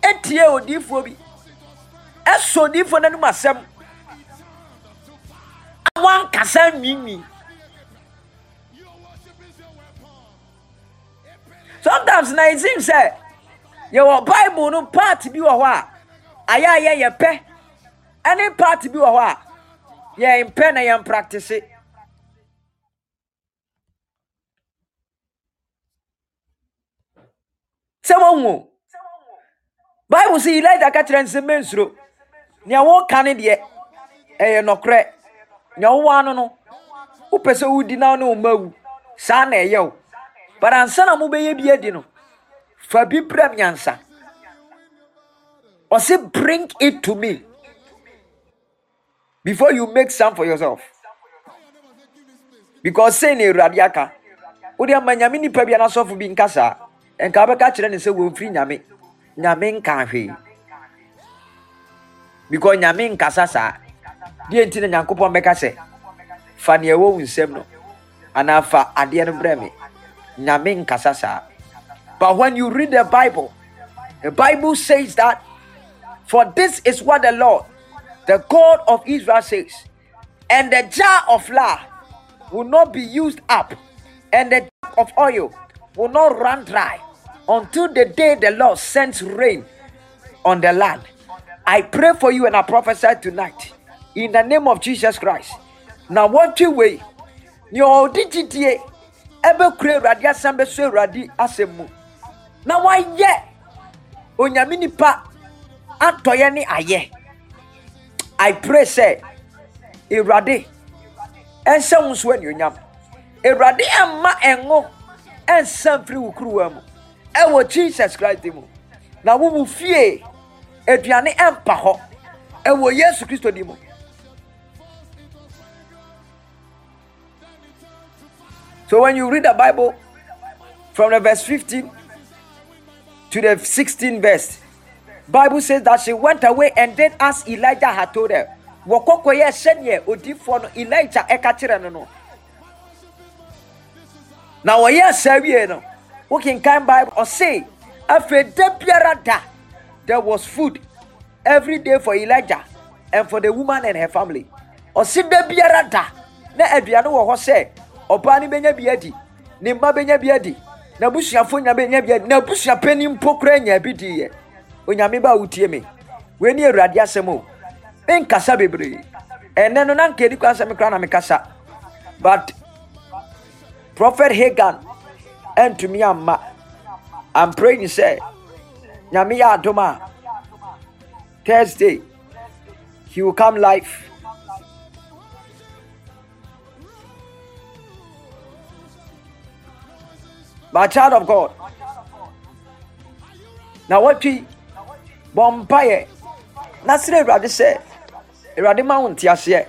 Speaker 1: etie odiifoɔ bi ɛsɔ odiifoɔ n'anim asɛm wankasa nwiinwii sometimes na it seems sɛ yɛwɔ bible no part bi wɔ hɔ a ayɛ a yɛyɛ pɛ ɛne part bi wɔ hɔ a yɛn mpɛ na yɛn practice. sɛ wɔn o bible sɛ elija ka kyerɛ nsɛm mɛnsuro nea wɔka ne deɛ ɛyɛ nɔkorɛ nea wɔwɔ ano no wopɛ sɛ wodi na ne wo ma wu. Saa na ɛyɛ wo. But ansa na mobɛyɛ bi adi no fa bi brɛ nyansa ɔse bring it to me before you make some for yourself. Because say na awurade aka wode ama nyame nipa bi anasɔfo bi nka saa nka bɛka kyerɛ ne sɛ wɔmfiri because nyame nkasa saa. Deɛ nti na nyankopɔn bɛka sɛ fa neɛ ɛwɔ wo nsɛm no anaa but when you read the bible the bible says that for this is what the lord the god of israel says and the jar of flour will not be used up and the jar of oil will not run dry until the day the Lord sends rain on the land. I pray for you and I prophesy tonight in the name of Jesus Christ. Now, what you wait, your digit ebe kure awurade asɛm bɛso awurade asɛm mu na wayɛ onyame nipa atɔyɛ ne ayɛ. I pray sɛ awurade ɛnsɛ wo nso anuonyam. Awurade ɛmma ɛngo ɛnsa mfiri wo kuruwa mu. Ɛwɔ jesus christ mu. Na wo mu fie aduane ɛmpa hɔ. Ɛwɔ yesu kristo di mu. So when you read the bible from the verse 15 to the 16 verse bible says that she went away and did as elijah had told her wɔkɔkɔyɛ sɛneɛ odiifoɔ no elijah ɛka kyerɛ no no. Na wɔyɛ saa wie no wokenkan bible ɔse afei da biara da there was food every day for elijah and for the woman and her family. Ɔsi da biara da na aduane wɔ hɔ sɛ ɔbaa no bɛnya bi adi ne mma bɛnya bi adi n'abusuafo nya bɛnya bi adi n'abusua panyin mpo kora nya bi di yɛ onyame ba wotie me. Wei ne awurade asɛm o. Menkasa bebree. Ɛnɛ no na kwan sɛ me kora na mekasa. But prophet hagan ɛntumi amma. I'm praying sɛ nyame yɛ adom a thursday he will come live. My child of god na wɔtwi bɔ mpaeɛ na srɛ awurade sɛ awurade ma wo nteaseɛ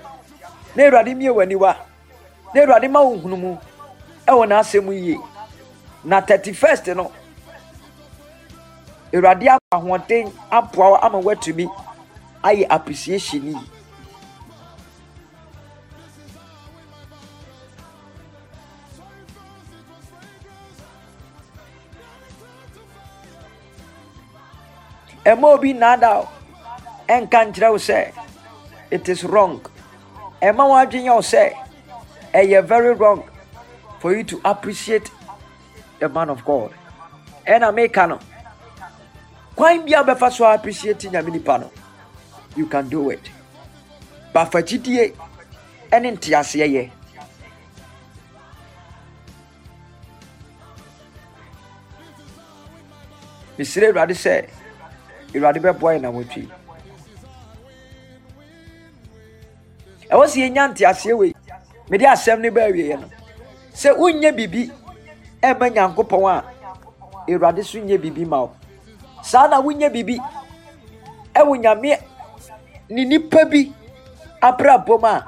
Speaker 1: na awurade mie w'aniwa na awurade ma wo nhunumu ɛwɔ n'asɛm yie na 31st no. Awurade ahoɔden aboa wo ama woatumi ayɛ appreciation yi ɛma obi nnaada wo ɛnka nkyerɛ wo sɛ it is wrong. Ɛma wo adwene wo sɛ ɛyɛ very wrong for you to appreciate the man of god. Ɛna meka no kwan bi a bɛfa so appreciate nyame nipa no you can do it. Bafa gyidie ɛne nteaseɛ yɛ mesrɛ awurade sɛ awurade bɛboa yɛ na wɔtwi ɛwɔ sɛ yɛnya nteaseɛ wei mede asɛm no baawieɛ no sɛ wonyɛ biribi ɛmma nyankopɔn a awurade so nyɛ biribi ma wo saa na wonyɛ biribi ɛwɔ nyame ne nipa bi abrabom a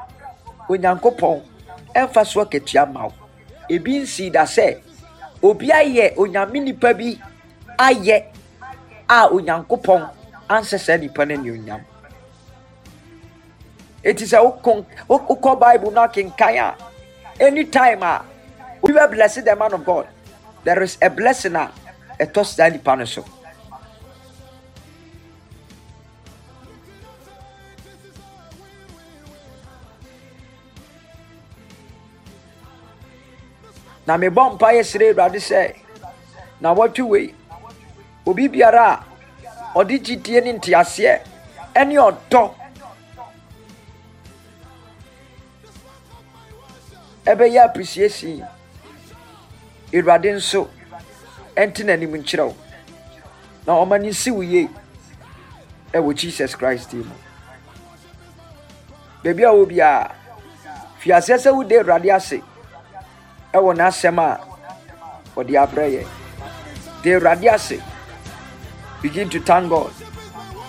Speaker 1: onyankopɔn ɛmfa so akatua ma wo ebi nsii da sɛ obi ayɛ onyame nipa bi ayɛ a onyankopɔn ansɛ saa nipa no anuonyam eti sɛ wokɔ bible na kenkan a anytime a obi bɛ the man of god there is a blessing a ɛtɔ saa nipa no so. Na mebɔ mpaeɛ srɛ awurade sɛ na wɔtwe wei obi biara a ɔde gyidie ne nteaseɛ ɛne ɔdɔ. Ɛbɛyɛ appreciation awurade nso ɛnte n'anim nkyerɛ na ɔma ne nsi wo yie ɛwɔ jesus christ din mu. Baabi a wɔ biara fi aseɛ sɛ wode awurade ase ɛwɔ n'asɛm a ɔde abrɛ yɛ. De awurade ase begin to thank god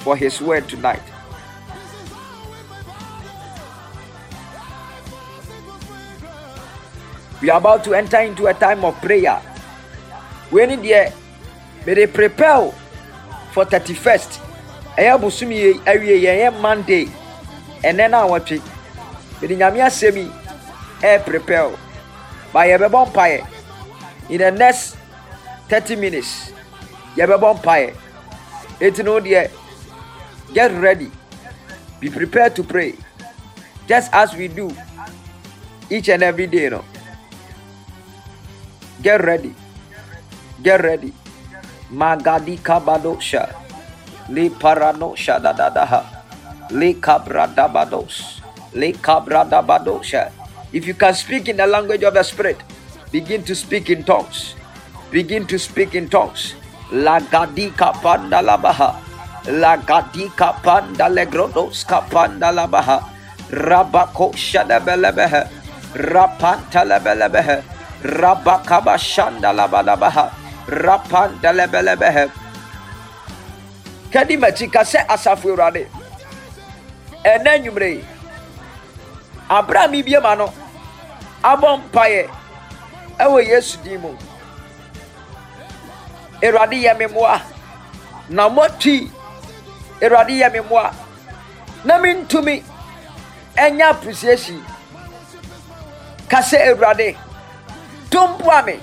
Speaker 1: for his word tonight. We are about to enter into a time of prayer. Wei ni deɛ mede prepare for 31st ɛyɛ bosom yi awie yɛn yɛ monday. Ɛnɛ no a wɔtwe mede nyame asɛm yi prepare but yɛbɛbɔ in the next 30 minutes yɛbɛbɔ eti no deɛ get ready. Be prepared to pray. Just as we do each and every day You know? get ready. Get ready. Magadi kabadosha le paranosha da da da ha. Le kabradabados le kabradabadosha if you can speak in the language of the spirit begin to speak in tongues. Begin to speak in tongues lagadika panda labaha lagadika panda legrodos kapanda labaha rabako shadabelebehe rapanta lebelebehe rabakaba shanda labalabaha rapanda lebelebehe kadi makyi ka sɛ asafo awurade ɛnɛ nnwumere yi aberɛ a mebiema no abɔ mpaeɛ ɛwɔ yesu din mu awurade yɛ me mmoa na moatwi awurade yɛ me mmoa na mentumi ɛnyɛ appreciation ka sɛ awurade me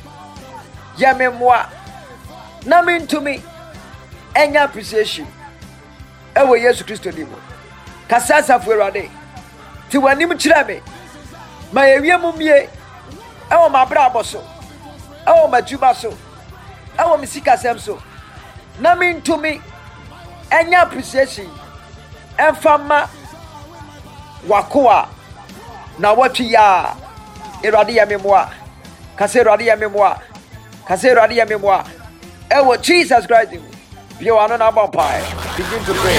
Speaker 1: yɛ me mmoa na mentumi ɛnyɛ appreciation ɛwɔ yesu kristo di mu kasa asafo awurade te w'anim kyerɛ me ma yɛwie mu mie ɛwɔ m'abrabɔ so. Ɛwɔ m'adwuma so ɛwɔ me sikasɛm so. Na mentumi ɛnyɛ appreciation. Ɛmfa ma wako a na wɔtwe yɛ a awurade yɛ me mmoa. Kasa awurade yɛ mmoa. Kasa awurade yɛ mmoa. Ɛwɔ jesus christ mu. Bie w'ano na abɔ mpae. Begin to pray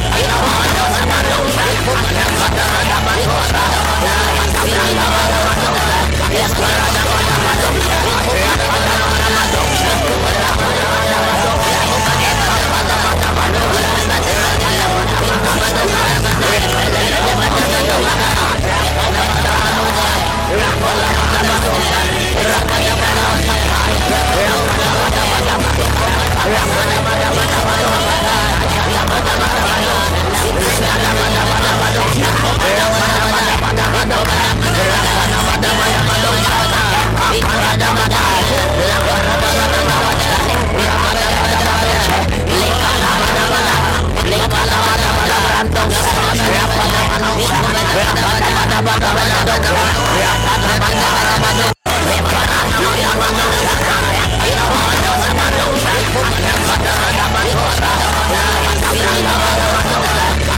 Speaker 1: Yeah.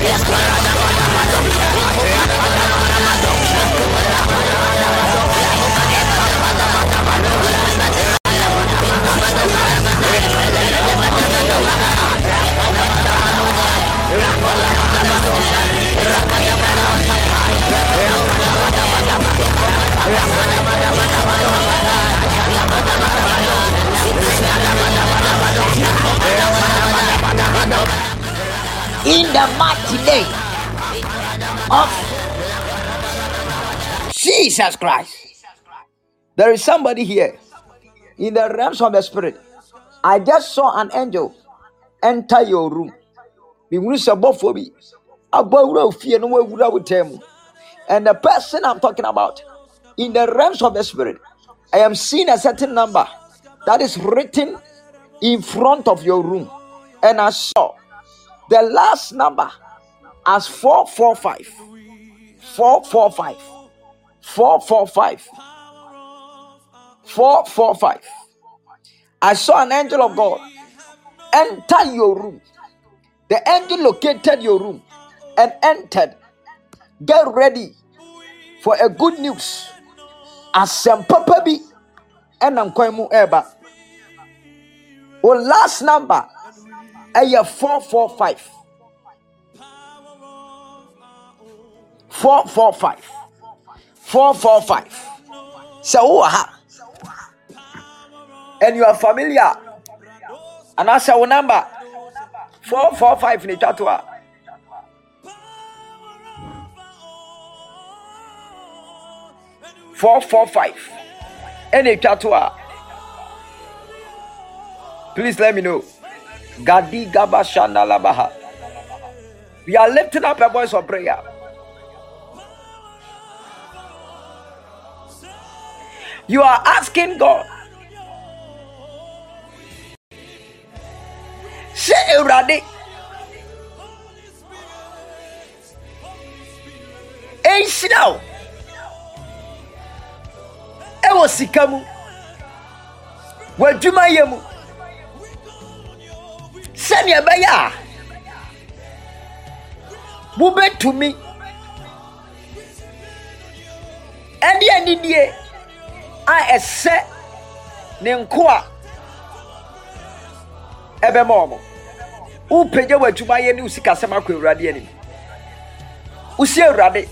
Speaker 2: Yes, in the mighty name of Jesus Christ.
Speaker 1: There is somebody here in the realms of the spirit. I just saw an angel enter your room. Mihunu sɛ bɔfoɔ bi abɔ awura wo fie na wɔawura wo tam mu. And the person I'm talking about in the realms of the spirit, I am seeing a certain number that is written in front of your room. And I saw the last number as 445. 445. 445. 445. I saw an angel of God enter your room. The angel located your room and entered. Get ready for a good news. Asɛm papa bi ɛnam kwan mu ɛreba. Wo last number ɛyɛ 445. 445. 445. Sɛ wowɔ ha and you are familiar. Anaasɛ wo number. 445 ne twa to four four five. Ɛna etwa to please let me know. Gadi gaba shanda labaha. We are lifting up a voice of prayer. You are asking god sɛ awurade ɛnhyira wo ɛwɔ sika mu w'adwumayɛ mu sɛnea ɛbɛyɛ a wobɛtumi ɛde anidie a ɛsɛ ne nko a ɛbɛma ɔmo wopagya w'adwumayɛ ne wo sikasɛm akɔ awurade anim wosi awurade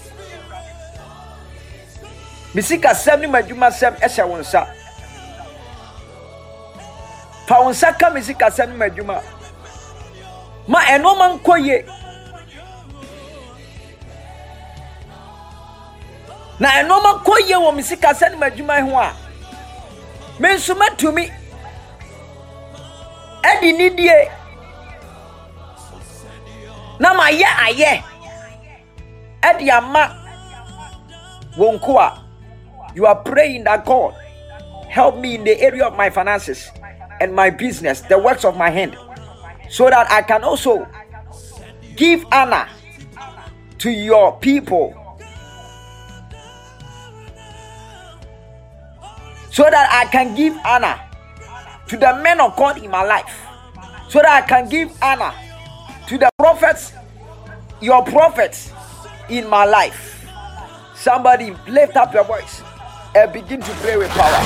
Speaker 1: me sikasɛm ne m'adwumasɛm ɛhyɛ wo nsa fa wo nsa ka me sikasɛm ne m'adwuma ma ɛnɔɔma nkɔ yie na ɛnɔɔma nkɔ yie wɔ me sikasɛm ne m'adwuma ho a. Me nso matumi ɛde nidie na mayɛ ayɛ ɛde ama. Wɔn ko a you are praying that god help me in the area of my finances and my business the works of my hand so that i can also give honor to your people. So that i can give honor to the men of god in my life so that i can give honor to the prophets, your prophets in my life. Somebody lift up your voice and begin to pray with power.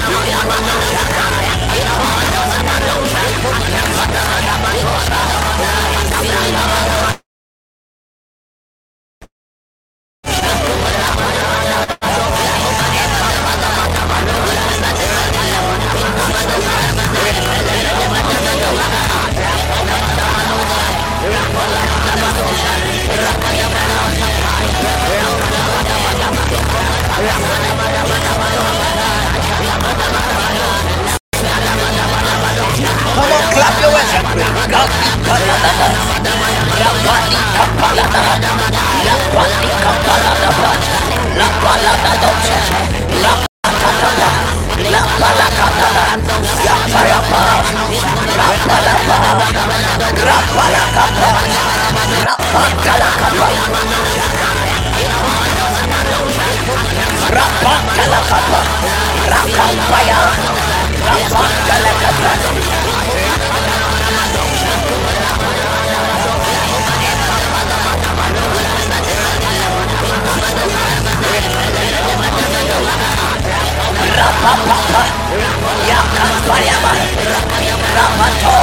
Speaker 2: Come on, clap your hands and pray. Rapati kapalada. Rapati kapalada. Rapati kapalada. Lapalada dosha. Lapalada. Lapalada. Yapayapa. Rapalapa. Rapalakapa. Rapakalakapa. Rapakalakapa. Rakampaya. Rapakalakapa. Rapapapa. Yakampayama. Rapato.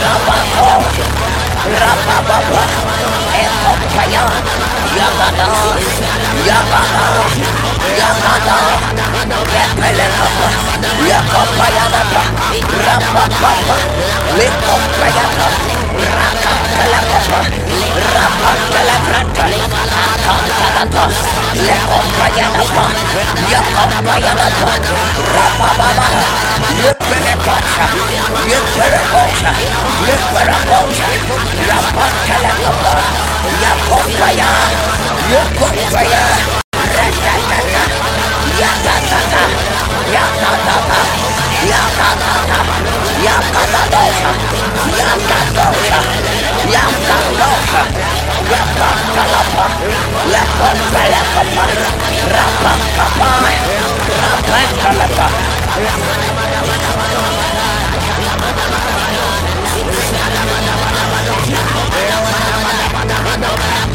Speaker 2: Rapato. Rapapapa. Ekompaya. Yagada. Yagada. Yagada. Repelekapa. Yakampayanapa. Rapapapa. Lekompayapa. Rakampelekapa. Rapapelekranta. Akampanata. Lekompanyanapa. Yakampayanapa. Rapapapa. Lepelekapa. Lepelekosha. Lepelekosha. Rapapelekapa. Yakompaya. Yakompaya. Ratatata. Yatatata. Yatatata. Yatatata. Yakatadosha. Yakatosha. Yakatosha. Rapakalapa.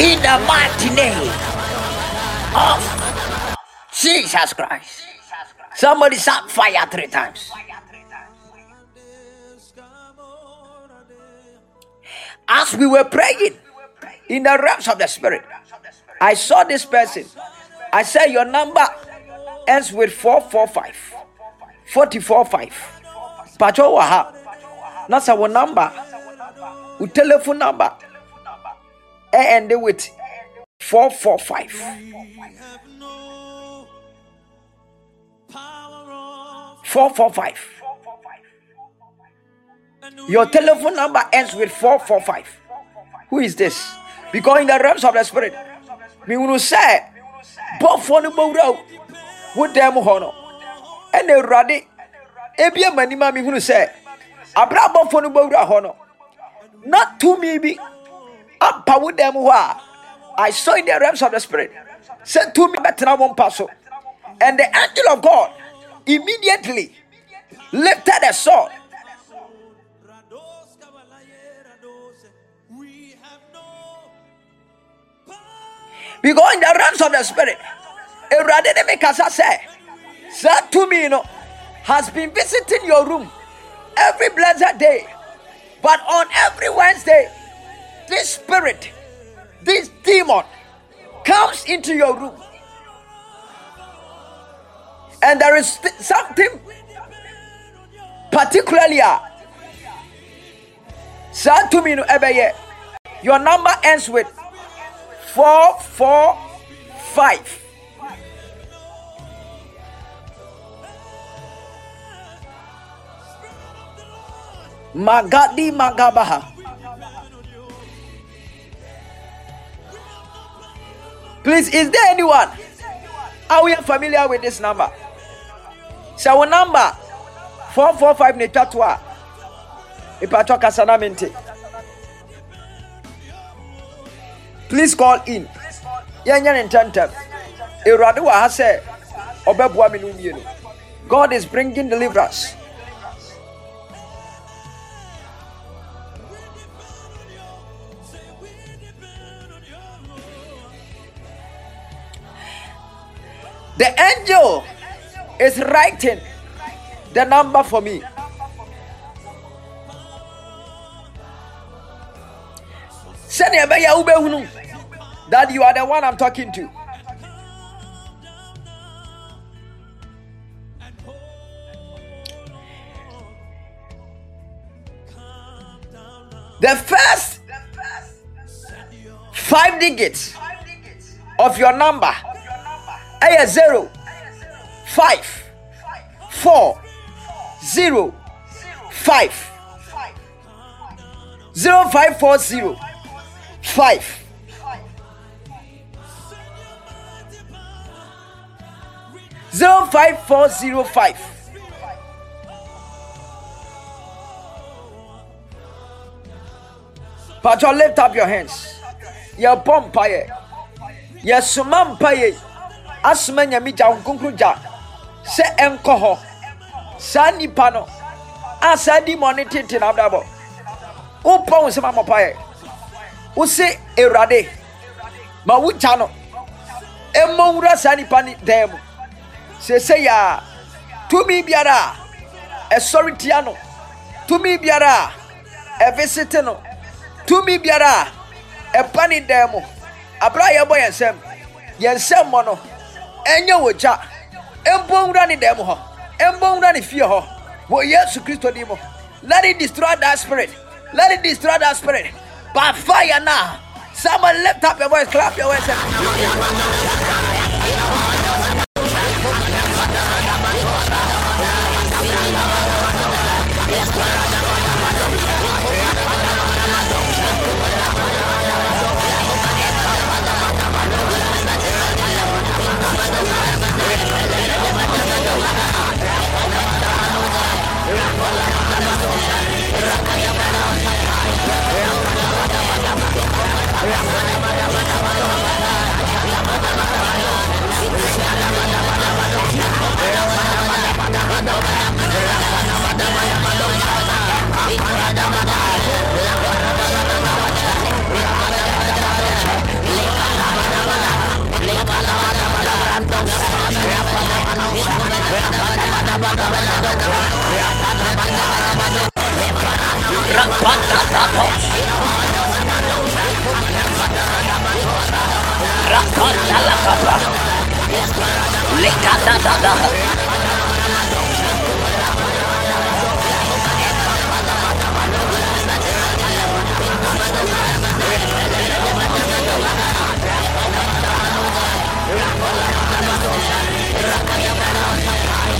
Speaker 2: In the mighty name of Jesus Christ. Somebody shout fire three times. As we were praying in the realms of the spirit, I saw this person. I said, Your number ends with 445. 445. Pacho waha. That's our number. We telephone number. And end with 445.
Speaker 1: 445. Your telephone number ends with 445. Who is this? Because in the realms of the spirit, me will say, bɔfoɔ no bɔwura wo wo dan mu ɛna awurade ebia m'anim me hunu sɛ abere abɔfoɔ no bɔwura hɔ no. Na tumi bi apa wo dan mu hɔ a I saw in the realms of the spirit sɛ tumi bɛtena wɔn mpa so. And the angel of God immediately lifted a sword. Because in the realms of the spirit. Awurade ne me that to me, you know, has been visiting your room every blessed day. But on every Wednesday, this spirit, this demon, comes into your room. And there is th- something particularly ah, said to me, Your number ends with 445. Magadi Magabaha. Please, is there anyone? Are we familiar with this number? So our number 445 Netatwa. Ah. Ipatoka Sanamente. please call in awurade wɔ ha sɛ ɔbɛboa me god is bringing deliverance the angel is writing the number for me that you are the one I'm talking to. The first five digits of your number a zero five four zero five zero five four zero five zero five four zero five. Patro, lift up your hands. Yɛ bɔ mpaeɛ. Yɛ soma mpaeɛ. Asoma nyame gya nkonkro gya sɛ ɛnkɔ hɔ. Saa nipa no a saa di mɔ ne tete na abdabɔ. Wopɔ wo nsɛm amɔ paeɛ. Wose Awurade ma wo gya no. Ɛmmɔ nwura saa nipa ne dan mu. sese ya tumi biara a ɛsɔre tia no tumi biara a ɛvisiti no tumi biara a ɛba ne dan mu abira a yɛbɔ yɛn nsam yɛn nsam mɔ no ɛnyɛ wɔ gya ɛmbɔ nwura ne mu hɔ ɛmbɔ nwura ne fie hɔ wɔ yesu kristo ni mu let it destroy that spirit. Let it destroy that spirit. By fire now. Someone lift up your voice clap your voice Yeah. Raka,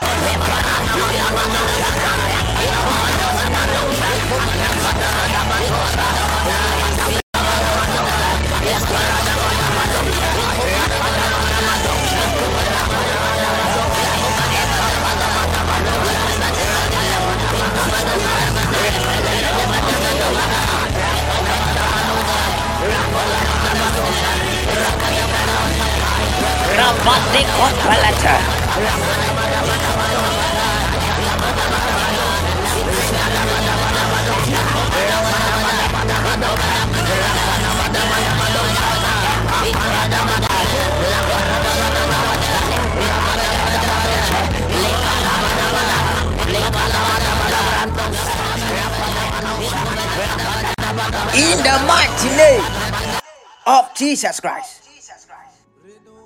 Speaker 1: Likadada. Likadada. In the mighty name of Jesus Christ.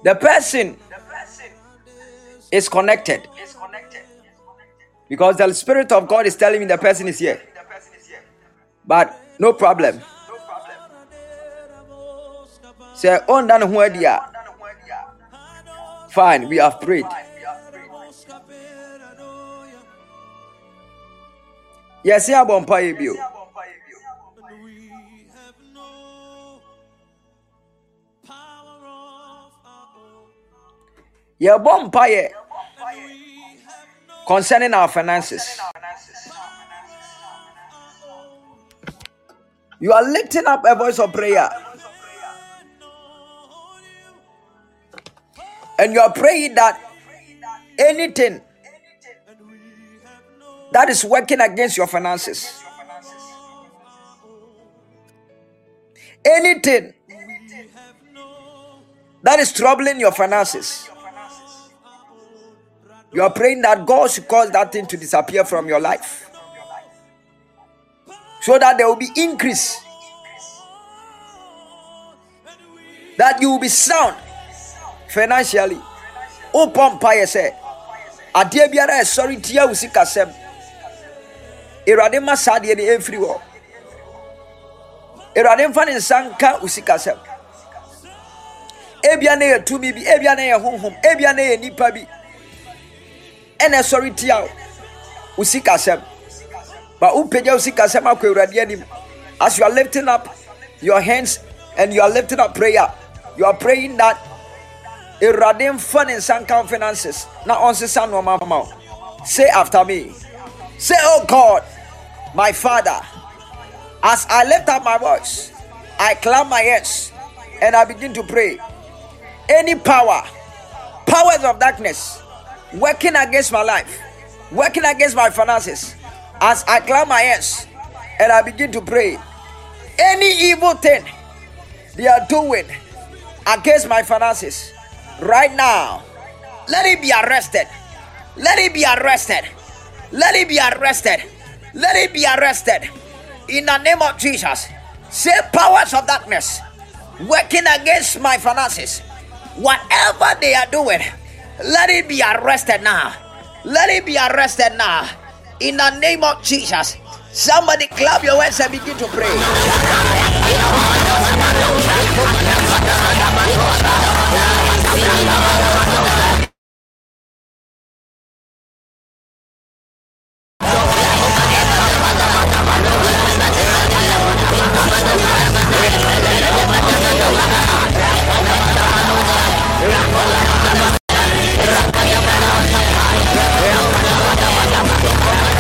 Speaker 1: The person is connected because the Spirit of God is telling me the person is here. But no problem. Say, oh, are. Fine, we have prayed. Yes, yeah, bompa you. Yɛbɔ mpaeɛ concerning our finances. You are lifting up a voice of prayer. And you are praying that anything that is working against your finances anything that is troubling your finances you are praying that God should cause that thing to disappear from your life. So that there will be increase, that you will be sound financially. Open mpaeɛ sɛ adeɛ biara eh, ɛsɔre tia wo sikasɛm awurade ma saa adeɛ no ɛmfiri hɔ awurade mfa ne nsa nka wo sikasɛm ebia na yɛ tumi bi ebia ɛna ɛsɔre tia wo sikasɛm but wopagya wo sikasɛm akɔ awurade anim as you are lifting up your hands and you are lifting up prayer you are praying that awurade mfa ne nsa nka finances. Na ɔnsesa nnoɔma ma wo say after me. Say oh god my father as i lift up my voice i clap my hands and i begin to pray. Any power powers of darkness working against my life, working against my finances, as I clap my hands and I begin to pray, any evil thing they are doing against my finances right now, let it be arrested. Let it be arrested. Let it be arrested. Let it be arrested. In the name of Jesus. Say powers of darkness working against my finances. Whatever they are doing let it be arrested now. Let it be arrested now. In the name of Jesus. Somebody clap your hands and begin to pray.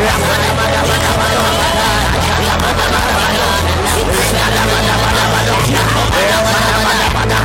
Speaker 3: Yeah.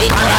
Speaker 3: Yeah.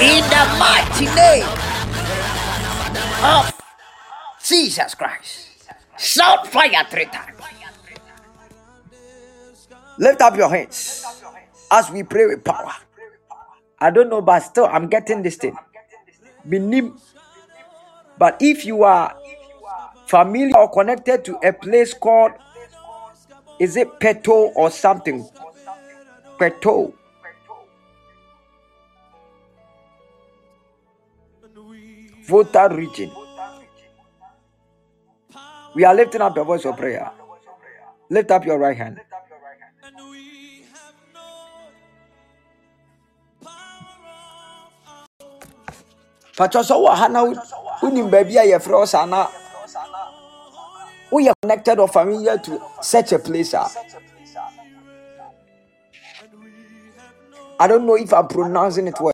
Speaker 3: In the mighty name of Jesus Christ. Shout fire three times.
Speaker 1: Lift up your hands as we pray with power. I don't know, but still, I'm getting this thing. Minim. But if you are familiar or connected to a place called, is it Peto or something? Peto. Volta region. We are lifting up your voice of prayer. Lift up your right hand. Ha na wo- wonim baabi a yɛfrɛ wo saa na woyɛ connected or familiar to such a place a I don't know if I'm pronouncing it well.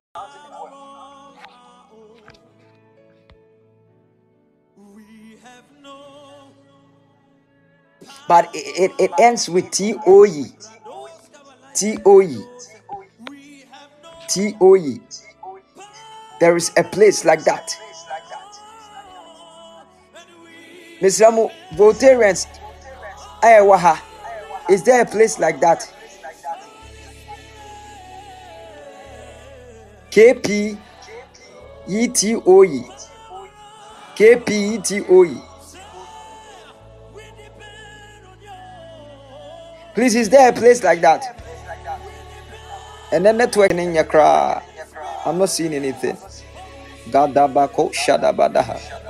Speaker 1: But it, it, it ends with T O E. T O E. T O E. There is a place like that. Mr. Mo, Voltarians, Ayawaha, is there a place like that? K P E T O E. K P E T O E. Please, is there a place like that? And then network in your. I'm not seeing anything. Gadabako Shadabadaha.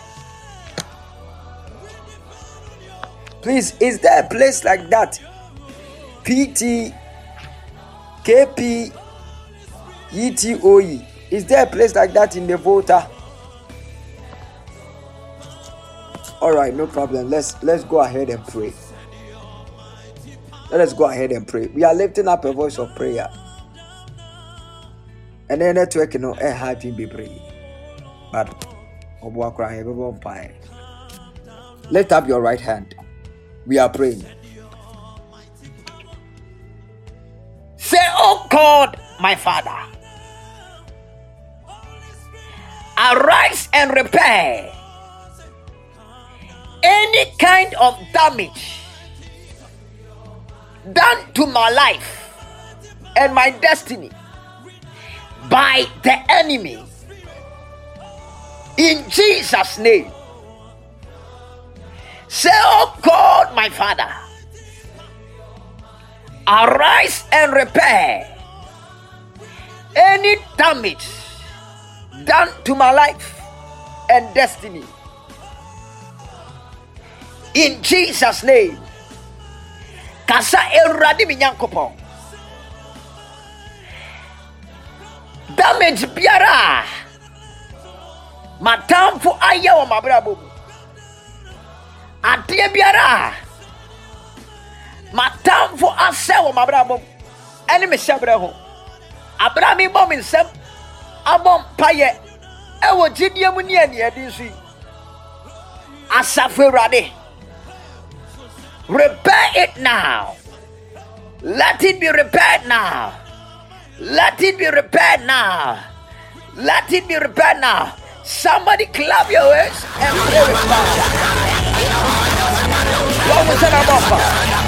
Speaker 1: Please, is there
Speaker 4: a place like that? PT, KP, ETOE. Is there a place like that in the Volta? All right, no problem. Let's let's go ahead and pray. Let us go ahead and pray. We are lifting up a voice of prayer. And then network no eh happy be pray. But. Lift up your right hand. We are praying.
Speaker 1: Say, Oh God, my Father, arise and repair any kind of damage done to my life and my destiny by the enemy. In Jesus' name. Say, Oh God, my Father, arise and repair any damage done to my life and destiny. In Jesus' name. Kasa Eradi Minyankopon. Damage biara. Matamfo ayɛ wɔ m'abrabɔ mu. Adeɛ biara. Matamfo asɛ wɔ m'abrabɔ mu. Ɛne me hyɛbrɛ ho. Abra mi bɔ me nsɛm. Abɔ mpayɛ. Ɛwɔ gyidie mu ne aniɛde so yi. Asafo Awurade. Repair it now. Let it be repaired now. Let it be repaired now. Let it be repaired now. Somebody clap your hands and pray with God. What was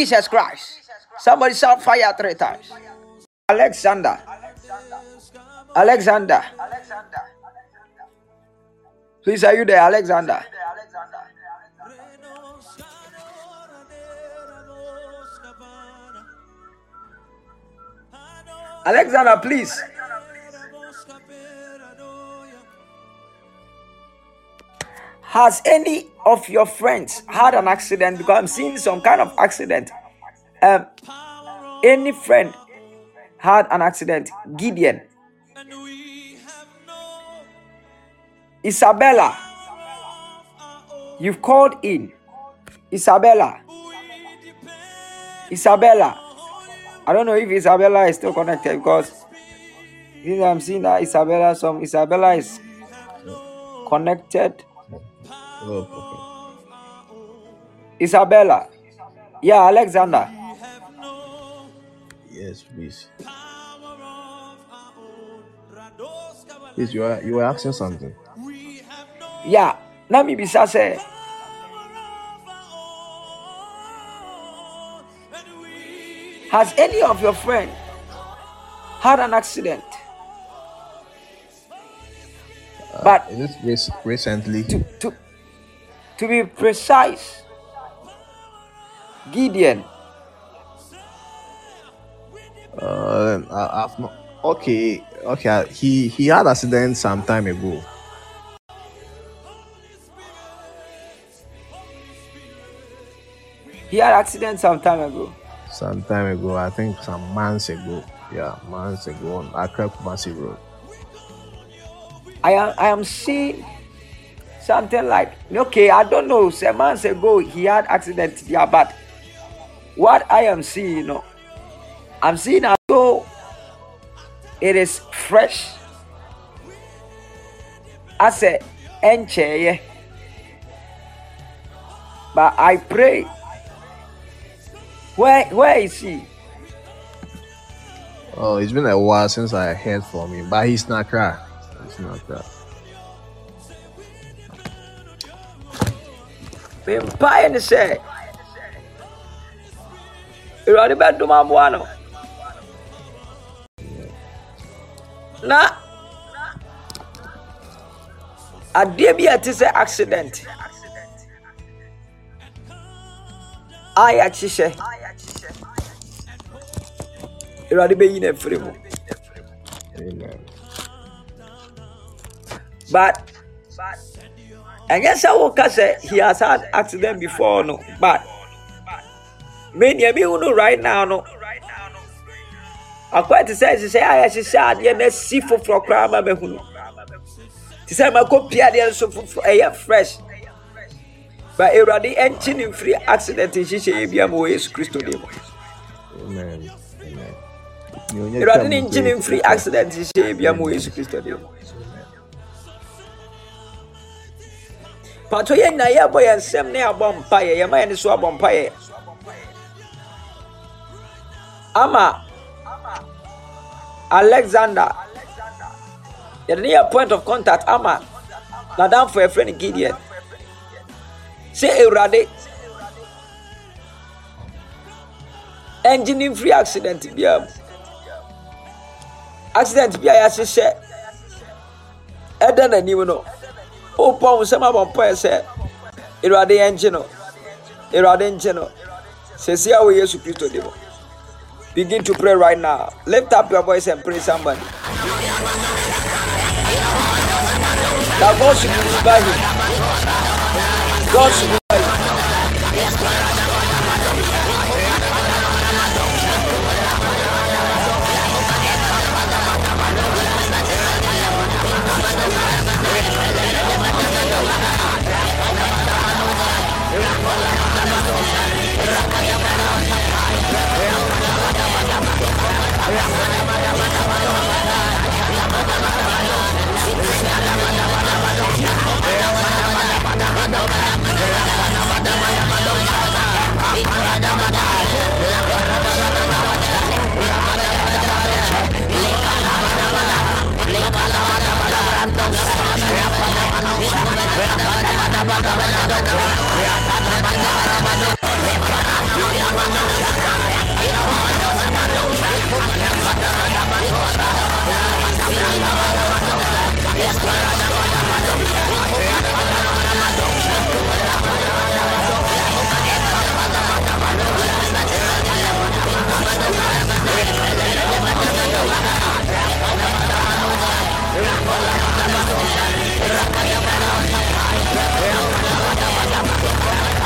Speaker 1: Jesus Christ.
Speaker 4: Somebody shout fire three times. Alexander. Alexander.
Speaker 1: Please, are you there, Alexander? Alexander, please. Has any of your friends had an accident? Because I'm seeing some kind of accident. Um, any friend had an accident? Gideon, Isabella, you've called in. Isabella, Isabella. I don't know if Isabella is still connected because I'm seeing that Isabella, some Isabella is connected.
Speaker 5: Oh,
Speaker 1: Isabella. Yeah, Alexander.
Speaker 5: Yes, please. Please, you are you were asking something.
Speaker 1: Yeah. Let me be say. Has any of your friend had an accident? Uh, but
Speaker 5: Is this recently?
Speaker 1: to, to, to be precise, Gideon,
Speaker 5: Uh, I, I've not. Okay, okay. He he had accident some time ago.
Speaker 1: he had accident some time ago.
Speaker 5: Some time ago, I think some months ago. Yeah, months ago on Accra Kumasi Road.
Speaker 1: I am I am seeing something like okay, I don't know. Some months ago he had accident yeah, but what I am seeing, you know, I'm seeing as though it is fresh. As a enche, but I pray. Where where is he?
Speaker 5: Oh, it's been a while since I heard from him, but he's not crying. He's not cry.
Speaker 1: Mpaeɛ ne sɛ awurade bɛdom aboa no na adeɛ bi a ɛte sɛ accident. A yɛakyehyɛ awurade bɛyi no afiri mu
Speaker 5: Amen.
Speaker 1: but ɛnyɛ sɛ woka sɛ he has had accident before no but me nea mehu no right now no. Akɔɛ te sɛ hyehyɛ a yɛhyehyɛ adeɛ na asi foforɔ koraa ma mahu no. Te sɛ makɔpia adeɛ nso foforɔ ɛyɛ fresh. But awurade ɛnkye ne mfiri accident nhyehyɛeɛ bia ma wɔ yesu kristo.
Speaker 5: Nea onye
Speaker 1: awurade ne
Speaker 5: mu
Speaker 1: nkye ne mfiri accident nhyehyɛeɛ bia ma wɔ yesu kristo dim patɔ yɛn nyinaa yɛbɔ yɛn nsɛm na yɛabɔ mpaeɛ. Yɛma yɛn so abɔ mpaeɛ. Ama alexander. Yɛde ne yɛ point of contact. Ama nadamfo yɛfrɛ no gideon. Sɛ awurade ɛngye ne mfiri accident biara mu. Accident bi a yɛahyehyɛ. Ɛda n'anim no wopɔ wo nsɛm abɔ mpaeɛ sɛ awurade yɛnkye no awurade nkye no sɛsi a wɔ yesu kristo di mu begin to pray right now. Lift up your voice and pray somebody. That God should deliver him Bye-bye.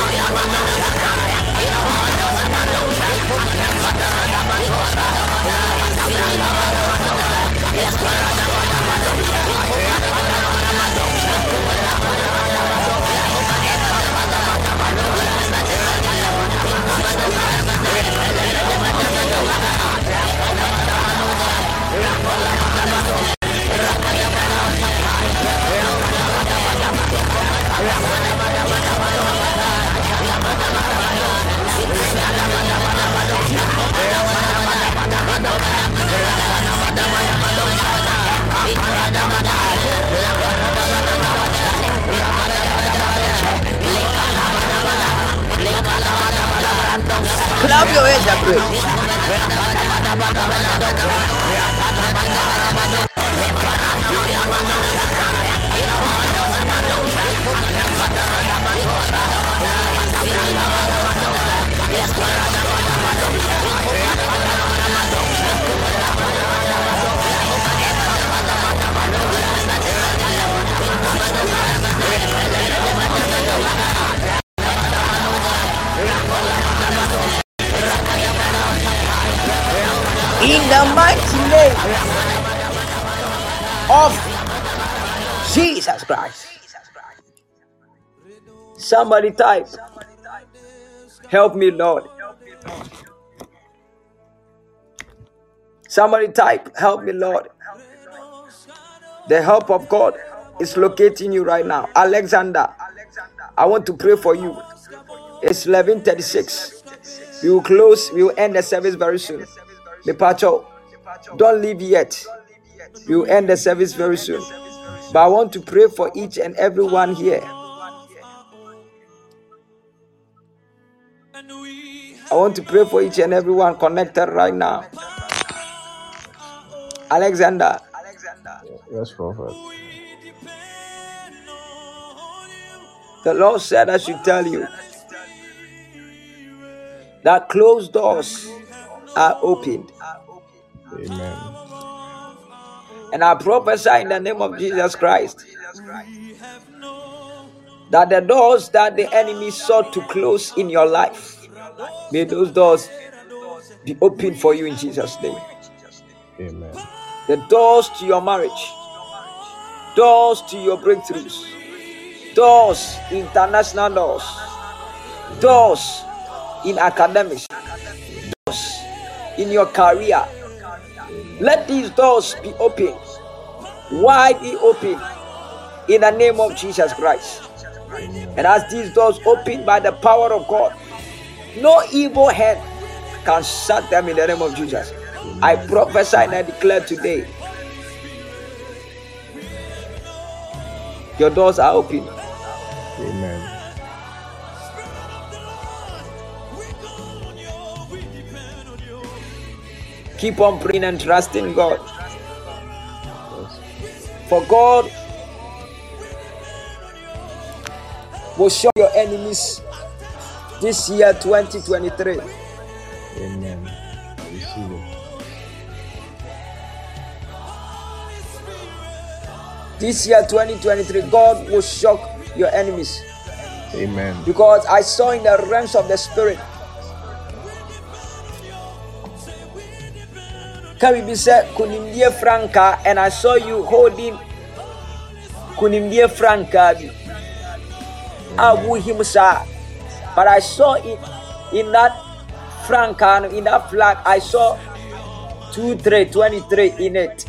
Speaker 1: よかった。Clap your hands In the mighty name of Jesus Christ. Somebody type, Help me, Lord. Somebody type, Help me, Lord. The help of God is locating you right now. Alexander, I want to pray for you. It's 1136. We will close, we will end the service very soon. Departure, don't leave yet. We will end the service very soon. But I want to pray for each and every one here. I want to pray for each and every one connected right now. Alexander,
Speaker 5: Yes, Prophet.
Speaker 1: the Lord said I should tell you that closed doors are opened.
Speaker 5: Amen.
Speaker 1: And I prophesy in the name of Jesus Christ that the doors that the enemy sought to close in your life, may those doors be opened for you in Jesus' name.
Speaker 5: Amen.
Speaker 1: The doors to your marriage, doors to your breakthroughs, doors, international doors, doors in academics, in your career. Let these doors be open, widely open, in the name of Jesus Christ. And as these doors open by the power of God, no evil hand can shut them in the name of Jesus. I prophesy and I declare today your doors are open.
Speaker 5: Amen.
Speaker 1: Keep on praying and trusting God. For God will show your enemies this year 2023.
Speaker 5: Amen. Receive it.
Speaker 1: This year 2023, God will shock your enemies.
Speaker 5: Amen.
Speaker 1: Because I saw in the realms of the spirit. Be said kunimdie franca and I saw you holding kunimdie franca bi. Awu him sir. But I saw it in that franca in that flag I saw 2 3 23 in it.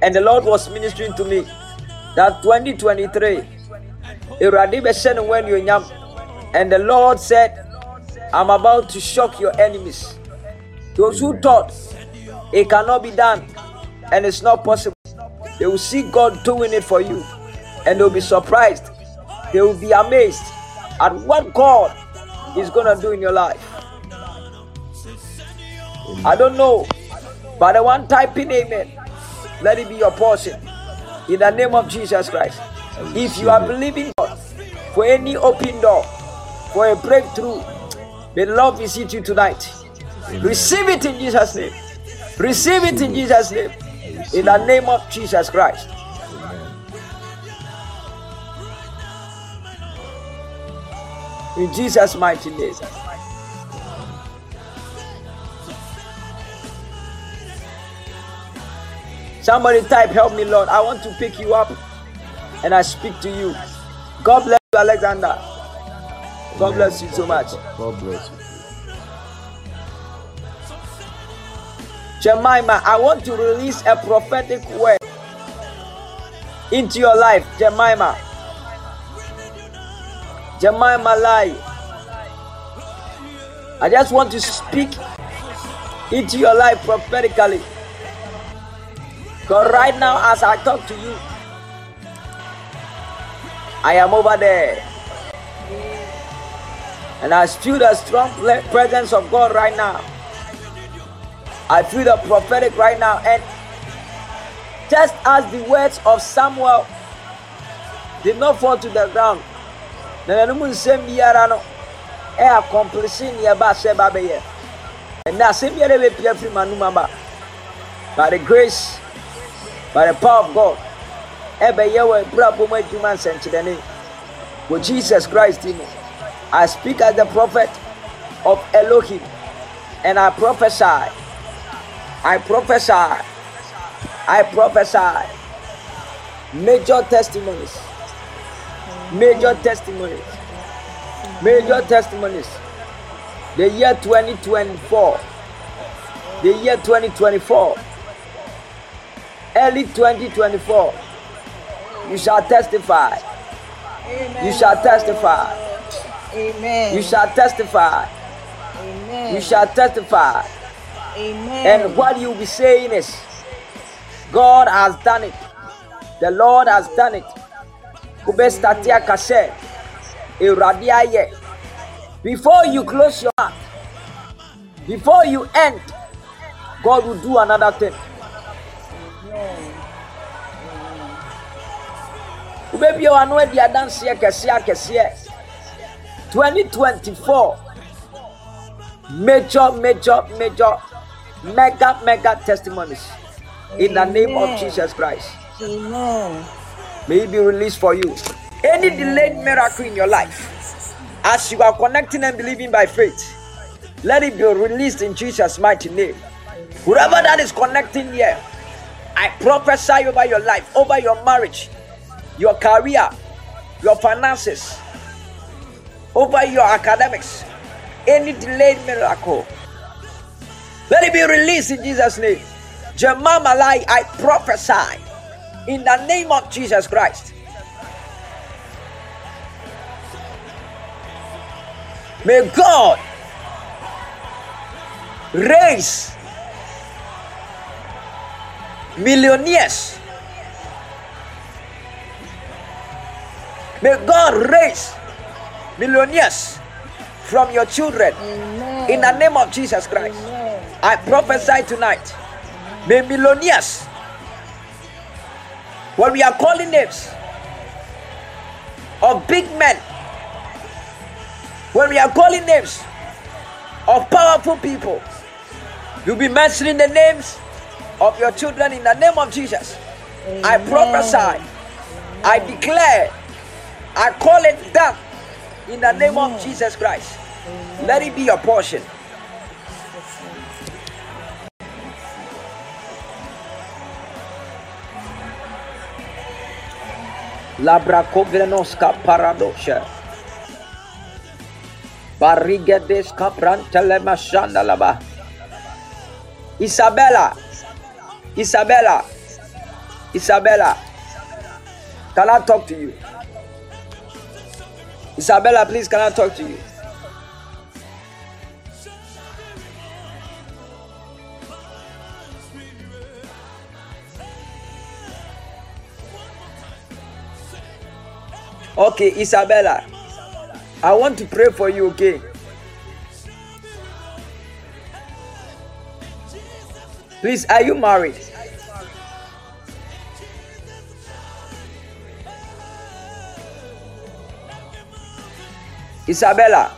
Speaker 1: And the Lord was ministering to me that 2023 Awurade bɛhyɛ ne ho anuonyam. And the Lord said, I'm about to shock your enemies. Those who thought it cannot be done and it's not possible, they will see God doing it for you and they'll be surprised. They will be amazed at what God is going to do in your life. I don't know, but the one typing amen, let it be your portion in the name of Jesus Christ. If you are believing God for any open door, for a breakthrough, may the Lord visit you tonight. Receive it in Jesus' name. Receive it in Jesus' name. In the name of Jesus Christ. In Jesus' mighty name. Somebody type, help me, Lord. I want to pick you up and I speak to you. God bless you, Alexander. God bless you so much.
Speaker 5: God bless you.
Speaker 1: Jemima, I want to release a prophetic word into your life, Jemima. Jemima Lai. I just want to speak into your life prophetically. Because right now, as I talk to you, I am over there. And I feel the strong presence of God right now. I feel the prophetic right now. And just as the words of Samuel did not fall to the ground, na n'anum nsɛm biara no ɛ accomplish nea ɛba sɛ ɛba bɛyɛ ɛnna asɛm biara bɛpia firi m'anum aba by the grace by the power of God ɛbɛyɛ wɔ ebrabɔ mu adwuma nsɛnkyerɛnne wɔ Jesus Christ mu I speak as the prophet of Elohim and I prophesy I prophesy. I prophesy. Major testimonies. Major testimonies. Major testimonies. The year 2024 the year 2024 early 2024 you shall testify.
Speaker 6: Amen.
Speaker 1: you shall testify.
Speaker 6: Amen.
Speaker 1: you shall testify.
Speaker 6: Amen.
Speaker 1: you shall testify
Speaker 6: Amen.
Speaker 1: and what you'll be saying is god has done it. The lord has done it. Before you close your mouth before you end god will do another thing. Wobɛbia wano adi adanseɛ kɛseɛ akɛseɛ 2024 major major major mega mega testimonies in the name of jesus christ
Speaker 6: Amen.
Speaker 1: may it be released for you. Any delayed miracle in your life, as you are connecting and believing by faith, let it be released in Jesus' mighty name. Whoever that is connecting here, I prophesy over your life, over your marriage, your career, your finances, over your academics. Any delayed miracle, let it be released in Jesus' name. Jemima Lai, I prophesy in the name of Jesus Christ. May God raise millionaires. May God raise millionaires from your children
Speaker 6: Amen.
Speaker 1: in the name of Jesus Christ.
Speaker 6: Amen.
Speaker 1: I prophesy tonight. May millionaires, when we are calling names of big men, when we are calling names of powerful people, you'll be mentioning the names of your children in the name of Jesus. I
Speaker 6: Amen.
Speaker 1: prophesy, I declare, I call it done in the name of Jesus Christ. Let it be your portion. Labrakovenoska paradosha. Barigedeska prantele mashanda laba. Isabella. Isabella. Isabella. Can I talk to you? Isabella, please, can I talk to you? Okay, Isabella. I want to pray for you, okay? Please, are you married? Isabella.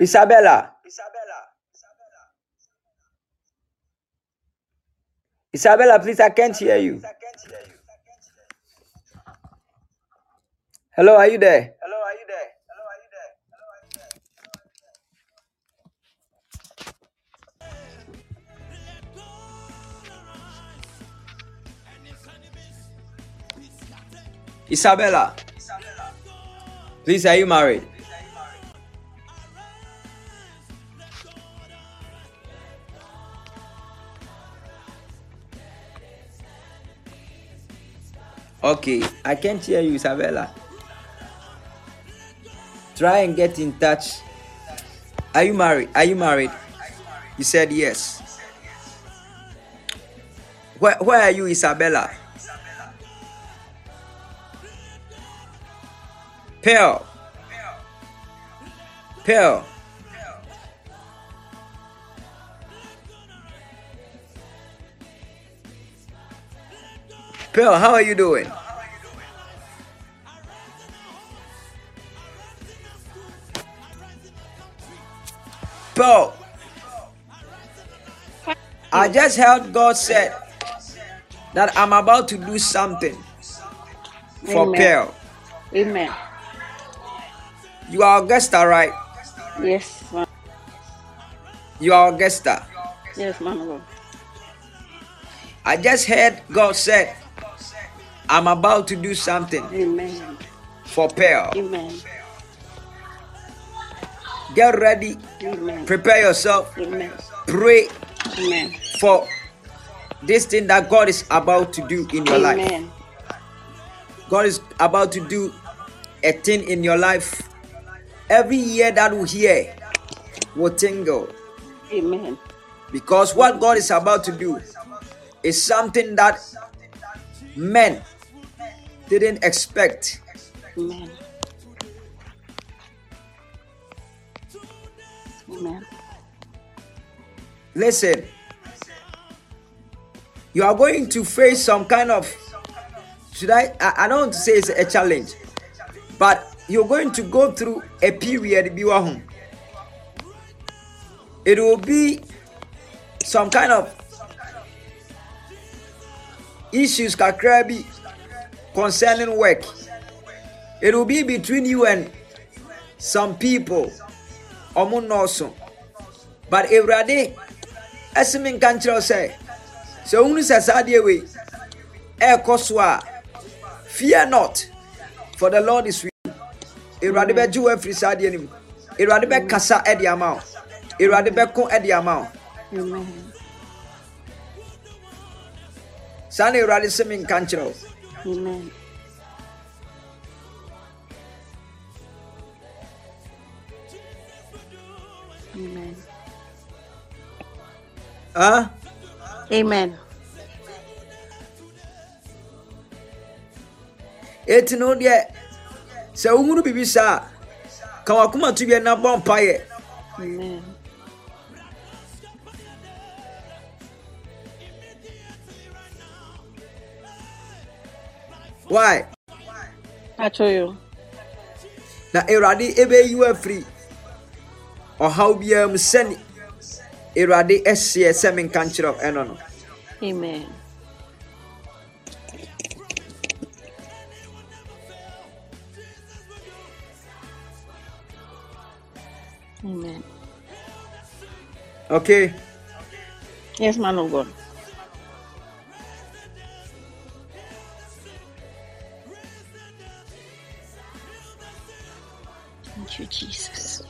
Speaker 1: Isabella. Isabella, please, I can't hear you. Hello, are you there? Isabella. Please, are you married? Okay, I can't hear you, Isabella. Try and get in touch. Are you married? Are you married? You said yes. Where, where are you, Isabella? Pearl. Pearl. Pearl, how are you doing? Pearl. I just heard God said that I'm about to do something for
Speaker 7: Amen.
Speaker 1: Pearl.
Speaker 7: Amen.
Speaker 1: You are Augusta, right?
Speaker 7: Yes, man.
Speaker 1: You are Augusta.
Speaker 7: Yes, of
Speaker 1: I just heard God said, I'm about to do something
Speaker 7: Amen.
Speaker 1: for Pearl.
Speaker 7: Amen.
Speaker 1: Get ready,
Speaker 7: Amen.
Speaker 1: prepare yourself,
Speaker 7: Amen.
Speaker 1: pray
Speaker 7: Amen.
Speaker 1: for this thing that God is about to do in your life. God is about to do a thing in your life. Every year that we hear will tingle
Speaker 7: Amen.
Speaker 1: because what God is about to do is something that men didn't expect.
Speaker 7: Amen. Amen.
Speaker 1: Listen, you are going to face some kind of should I I, I don't want to say it's a challenge, but you're going to go through a period bi wɔ ho. It will be some kind of issues concerning work. It will be between you and some people. Ɔmo nnɔɔso. But Awurade ɛsi mi nka nkyerɛw sɛ sɛ ohun sɛ saa adeɛ wei so fear not for the Lord is with. Awurade bɛgye wo afiri saa adeɛ no mu. Awurade bɛkasa ɛde ama wo. Awurade bɛko ɛde ama wo. Saa na Awurade mi nka.
Speaker 7: Amen. Amen.
Speaker 1: Ah,
Speaker 7: Amen.
Speaker 1: eti no deɛ sɛ ohun bibi saa ka wakoma to wie na bɔ mpaeɛ. Why?
Speaker 7: You.
Speaker 1: na awurade ɛbɛyi wo afiri ɔhaw biara mu sɛne awurade ɛseɛ sɛ menka nkyerɛ ɛno no
Speaker 7: Amen. Amen.
Speaker 1: okay
Speaker 7: Yes, man of God. Thank you, Jesus.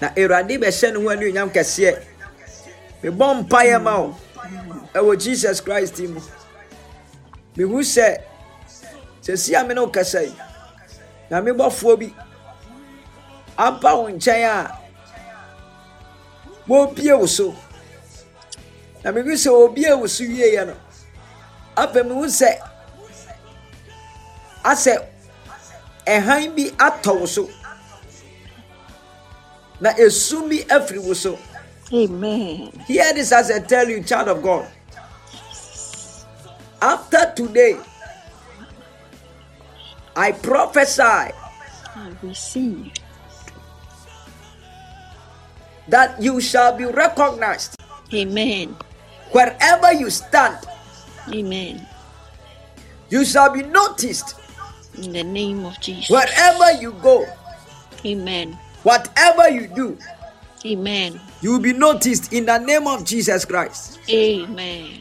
Speaker 1: na awurade bɛhyɛ ne ho anuonyam kɛseɛ mebɔ mpaeɛ ma wo ɛwɔ jesus christ mu mehu sɛ sɛsi a me ne wo kasa yi na mebɔfoɔ bi aba wo nkyɛn a wɔbie wo so. Na mehu sɛ wɔbie wo so wieɛ no afei mehu sɛ asɛ ɛhan bi atɔ wo so. Na esum bi afiri wo so.
Speaker 7: Amen.
Speaker 1: hear this as i tell you child of god. After today i prophesy
Speaker 7: I receive.
Speaker 1: that you shall be recognized
Speaker 7: Amen.
Speaker 1: wherever you stand
Speaker 7: Amen.
Speaker 1: You shall be noticed
Speaker 7: In the name of Jesus.
Speaker 1: wherever you go,
Speaker 7: Amen.
Speaker 1: whatever you do.
Speaker 7: Amen.
Speaker 1: You will be noticed in the name of Jesus Christ.
Speaker 7: Amen.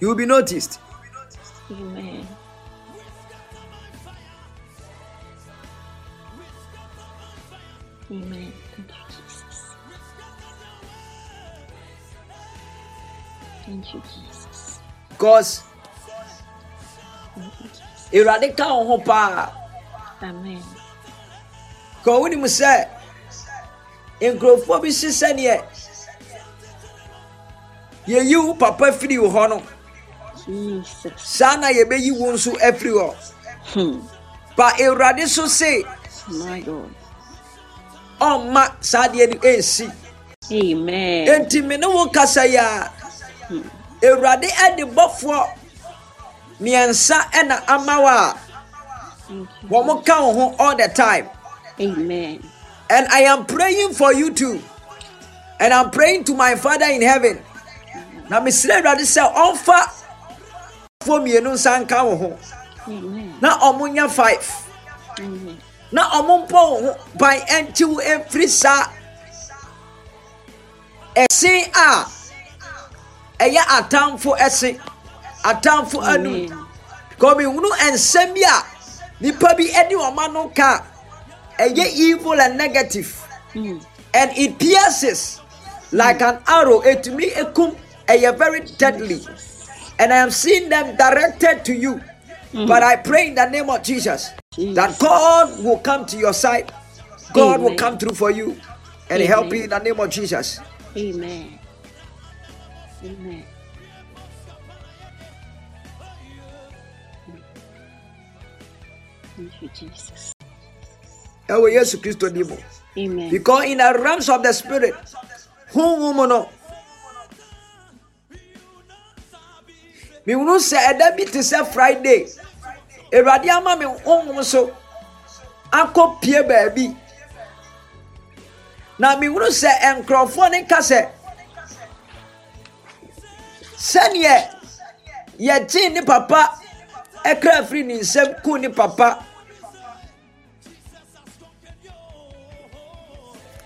Speaker 7: You
Speaker 1: will be noticed.
Speaker 7: Amen. Amen. Thank you, Jesus. Thank you, Jesus.
Speaker 1: Because. Awurade ka wo ho paa.
Speaker 7: Amen.
Speaker 1: Ka wonim sɛ nkurɔfoɔ bi hye sɛneɛ yɛyi wo papa firi wo hɔ no. Saa na yɛbɛyi wo nso afiri hɔ.
Speaker 7: Hmm.
Speaker 1: ba awurade so se
Speaker 7: My God.
Speaker 1: ɔmma saa deɛ no ɛnsi
Speaker 7: Amen.
Speaker 1: enti me ne wo kasa yi a awurade de bɔfoɔ mmiɛnsa ɛna ama wo a wɔn ka wo ho all the time.
Speaker 7: Amen.
Speaker 1: and i am praying for you too. And i'm praying to my father in heaven. Na mesrɛ awurade sɛ ɔmfa foɔ mmienu nsa nka wo ho. Na ɔmo nya five. Na ɔmo mpɔ wo ho. Ban ɛnkyi wo ɛmfiri saa ɛsen a ɛyɛ atamfo ɛse atamfo anum kɔmihunu nsɛm bi a nipa bi ɛde wɔn ano ka. Ɛyɛ evil and negative.
Speaker 7: Hmm.
Speaker 1: and it pierces like an arrow. Etumi ekum ɛyɛ very deadly and i am seeing them directed to you mm-hmm. but i pray in the name of jesus that god will come to your side god will come through for you and
Speaker 7: Amen.
Speaker 1: help you in the name of jesus
Speaker 7: Amen. Amen. Thank you, Jesus.
Speaker 1: ɛwɔ yesu kristo di mu.
Speaker 7: Amen.
Speaker 1: Because in the realms of the spirit, honhom no mehunu sɛ ɛda bi te sɛ friday. Awurade ama me honhom so. Akɔ pie baabi. Na mehunu sɛ nkurɔfoɔ ne ka sɛ sɛneɛ yɛgyee ne papa ɛkra firi ne nsɛm kuu ne papa.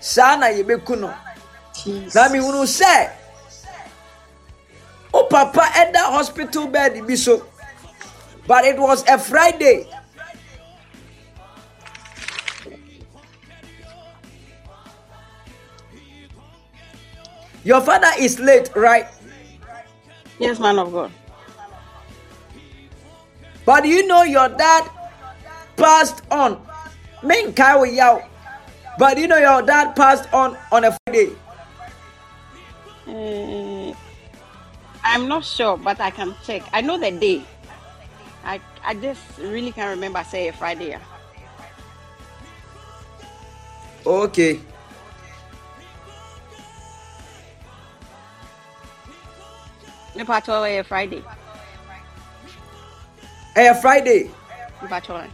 Speaker 1: Saa na yɛbɛku no. Na mehunu sɛ wo papa ɛda hospital bed bi so. But it was a friday. Your father is late right?
Speaker 7: Yes, man of God.
Speaker 1: but you know your dad passed on. Menkae wo yaw but you know your dad passed on on a friday.
Speaker 7: Uh, I'm not sure, but I can check. I know the day. I I just really can't remember. Say a Friday. ah.
Speaker 1: okay
Speaker 7: Nipa twelve eh, Friday.
Speaker 1: ɛyɛ friday
Speaker 7: Nipa twelve.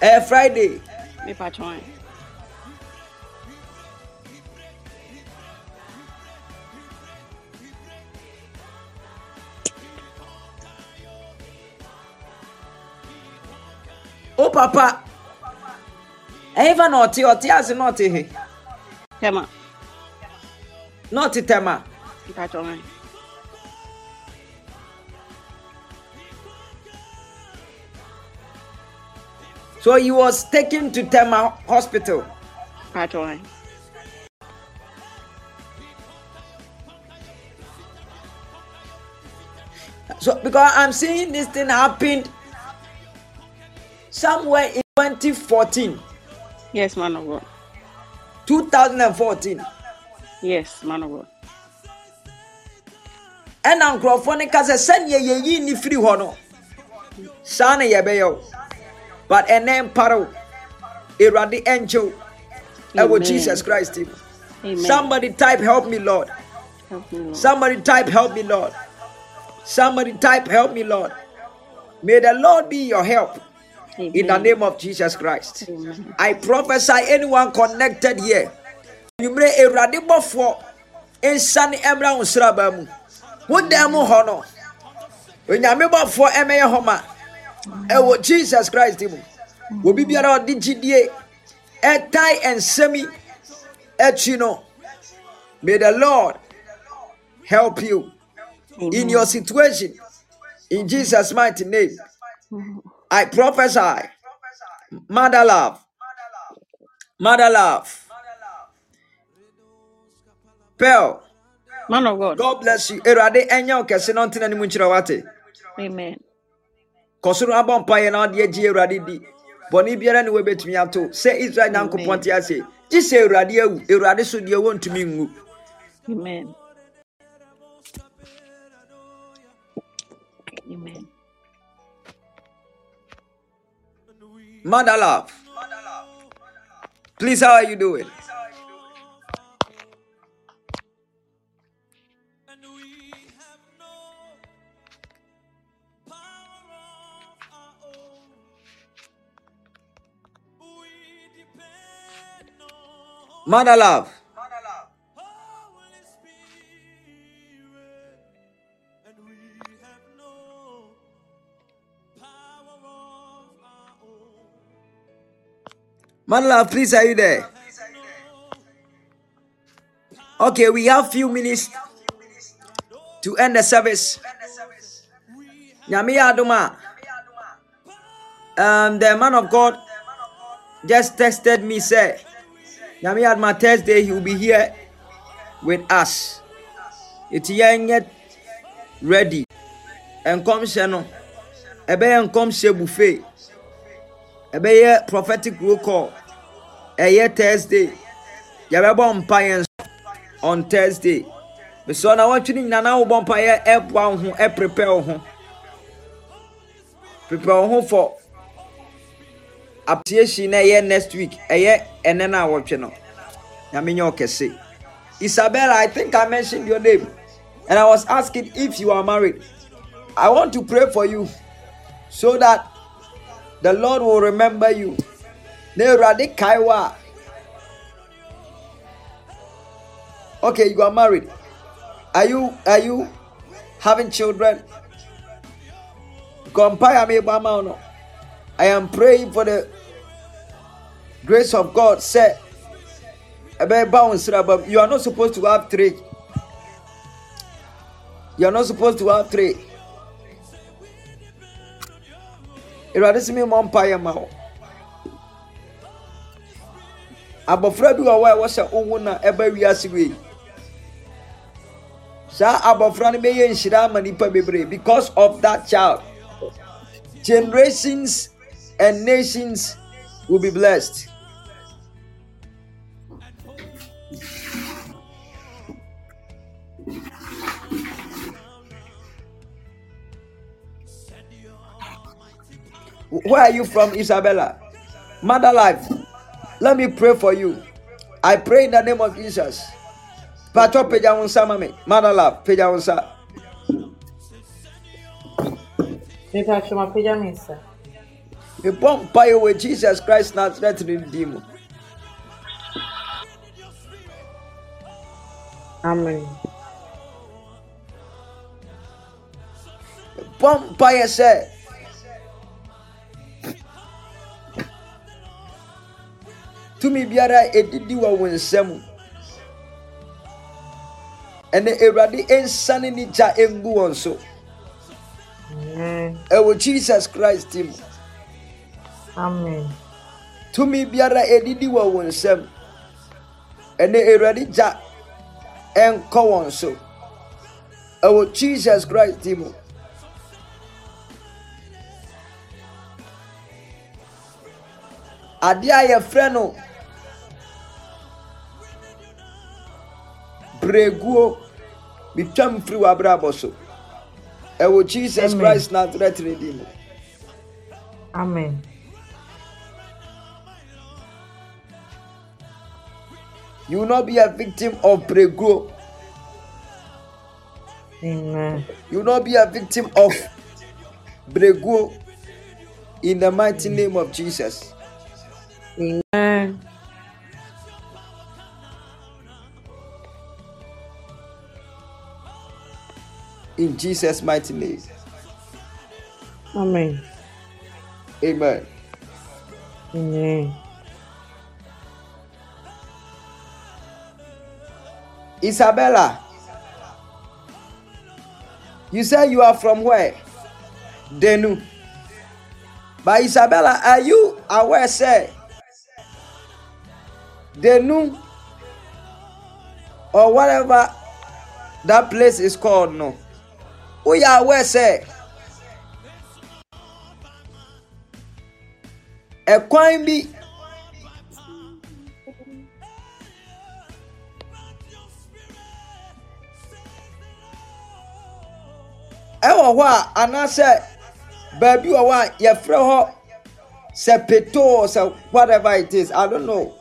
Speaker 1: ɛyɛ friday
Speaker 7: Nipa twelve.
Speaker 1: Wo papa. Ɛyɛfa na ɔte ɔte ase na ɔte he
Speaker 7: Tema.
Speaker 1: na ɔte tɛma so he was taken to tɛma hospital.
Speaker 7: Twelve.
Speaker 1: so because i'm seeing this thing happened somewhere in 2014
Speaker 7: Yes, man of God.
Speaker 1: 2014
Speaker 7: Yes, man of God.
Speaker 1: ɛna nkurɔfoɔ no ka sɛ sɛneɛ yɛyi ne firi hɔ no saa ne yɛbɛyɛ wo but ɛnɛ mpare wo awurade ɛnkye wo ɛwɔ jesus christ mu
Speaker 7: Amen.
Speaker 1: somebody type help me lord
Speaker 7: Help me, Lord.
Speaker 1: Somebody type, Help me, Lord. Somebody type, Help me, Lord. May the Lord be your help. In the name of Jesus Christ.
Speaker 7: Amen.
Speaker 1: I prophesy anyone connected here. Nwumire Awurade bɔfoɔ nsane mmra wo nsraban mu. Wo dan mu hɔ no, Onyame bɔfoɔ mmɛyɛ hɔ ma. Ɛwɔ Jesus Christ mu. Obi biara a ɔde gyidie ɛtae nsɛm yi akyi no, may the Lord help you in your situation. In Jesus' mighty name, I prophesy, Mother love, Mother love, Pearl.
Speaker 7: Man of God.
Speaker 1: God bless you. Erade enya wo kɛse na ɔntena ne mu nkyerɛ wate.
Speaker 7: Amen.
Speaker 1: Kɔ so no abɔ mpaeɛ na ɔde agye Awurade di. Bɔne biara ne wɔbɛtumi ato. Sɛ Israel Nyankopɔn te ase. Gye sɛ Awurade awu. Awurade so deɛ wɔntumi nwu.
Speaker 7: Amen. Amen.
Speaker 1: Mother love. Please, how are you doing? Mother love. Mother love, please, are you there? Okay, we have few minutes to end the service. Nyame yɛ adom a, um, the man of God just texted me say, Nyame yɛ adom a Thursday he will be here with us. Eti yɛnyɛ ready. And come, Nkɔmhyɛ no, ɛbɛyɛ nkɔmhyɛ buffet. Ɛbɛyɛ prophetic roll call. Ɛyɛ Thursday. Yɛbɛbɔ mpaeɛ on Thursday. Bɛsɛ na wɔtwe ne nyinaa na wobɔ mpaeɛ ɛboa wo ho ɛprepare wo ho. Prepare wo ho for appreciation na ɛyɛ next week. Ɛyɛ ɛnɛ na wɔtwe no. Nyame nyɛ ɔkɛse. Isabella, I think I mentioned your name. And I was asking if you are married. I want to pray for you so that the Lord will remember you. Na Awurade kae wo a, Okay, you are married. Are you are you having children? I am praying for the grace of God. Say, you are not supposed to have three. You are not supposed to have three. Awurade sɛ me mmɔ mpaeɛ ma wo. Abɔfra bi wɔ hɔ a ɛwɔ sɛ wowo na ɛba wiase wei. Saa abɔfra no bɛyɛ nhyira ama nipa bebree because of that child. Generations and nations will be blessed where are you from isabella? Mother life let me pray for you. I pray in the name of jesus. Patro pagya wo nsa ma me mother love pagya wo nsa
Speaker 8: Mepɛ atwom apagya me nsa.
Speaker 1: mebɔ mpaeɛ jesus christ nasaret ne din mu
Speaker 8: Amen.
Speaker 1: bɔ mpaeɛ sɛ tumi biara ɛdidi wɔ wo nsa mu ɛnɛ awurade ɛnsane ne gya ɛngu wɔn so. Ɛwɔ jesus christ mu
Speaker 8: Amen.
Speaker 1: tumi biara ɛdidi wɔ wo nsam. Ɛnɛ awurade gya ɛnkɔ wɔn so. Ɛwɔ jesus christ mu adeɛ a yɛfrɛ no breguo metwam firi w'abrabɔ so ɛwɔ jesus christ nasaret ne din mu
Speaker 8: Amen.
Speaker 1: you will not be a victim of breguo
Speaker 8: Amen.
Speaker 1: you will not be a victim of breguo in the mighty name of Jesus.
Speaker 8: Amen.
Speaker 1: In Jesus' mighty name.
Speaker 8: Amen.
Speaker 1: Amen.
Speaker 8: Amen.
Speaker 1: Isabella, you say you are from where? Denu. But Isabella, are you aware, say, Denu or whatever that place is called, no? We are aware, say, ɛkwan bi ɛwɔ hɔ a anaasɛ baabi wɔ hɔ a yɛfrɛ hɔ sɛ petoo sɛ whatever it is i don't know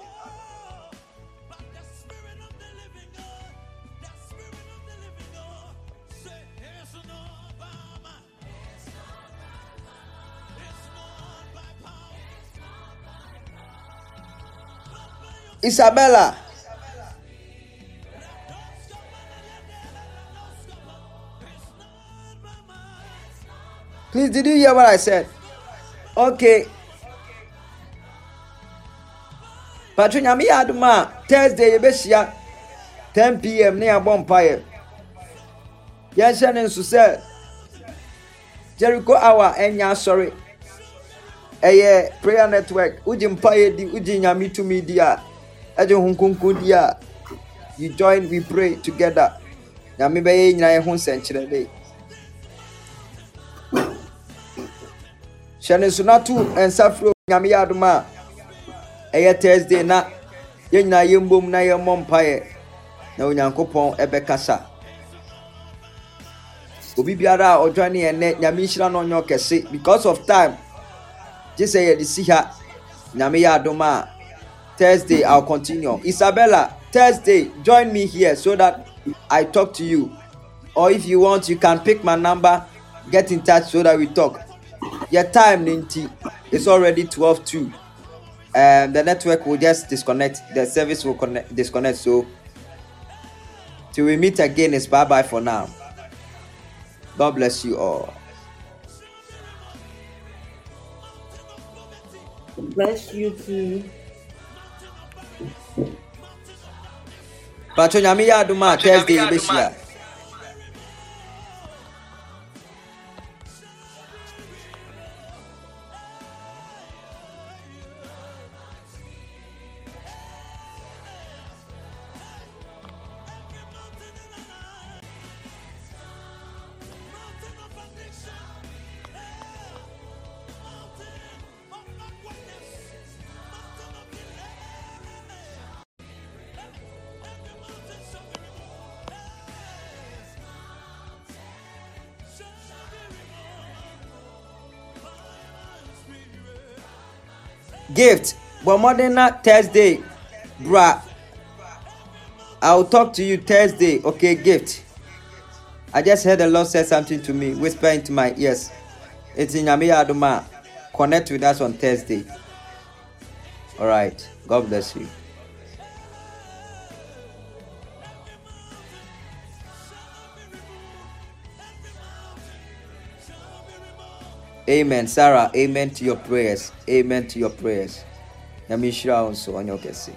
Speaker 1: Isabella. Please, did you hear what I said? Okay. Patro nyame yɛ adom a Thursday yɛbɛhyia 10 pm ne yɛabɔ mpaeɛ. Yɛnhyɛ ne nso Jericho hour ɛnyɛ asɔre. Ɛyɛ prayer network. Wogye mpaeɛ di, wogye nyame tumi di ɛgye ho nkonkon di a you join we pray together. Nyame bɛyɛ nyinaa yɛ ho nsɛnkyerɛnne hyɛ ne so na to nsa firi nyame yɛ adom a ɛyɛ thursday na yɛn nyinaa yɛn mbom na yɛmmɔ mpaeɛ na onyankopɔn ɛbɛkasa. Obi biara a ɔdwa ne ɛnɛ nyame nhyira no ɔnyɛ ɔkɛse. Because of time gye sɛ yɛde si ha nyame yɛ adom a Thursday, I'll continue. Isabella, Thursday, join me here so that I talk to you. Or if you want, you can pick my number, get in touch so that we talk. Your time, Ninti, it's already 12 2. Um, the network will just disconnect, the service will connect, disconnect. So, till we meet again, it's bye bye for now. God bless you all.
Speaker 8: Bless you too.
Speaker 1: Pacho nyame yɛ adom a Thursday yɛbɛhyia. Gift. But more than that thursday bruh. I'll talk to you thursday okay gift. I just heard the lord say something to me whisper into my ears. It's in yamiya aduma. Connect with us on thursday. All right. God bless you Amen. Sarah, amen to your prayers. Amen to your prayers. Yamishra also on your.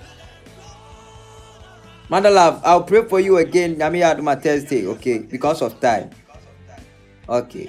Speaker 1: Mother love, I'll pray for you again. Yami Aduma Thursday, okay, because of time. Okay.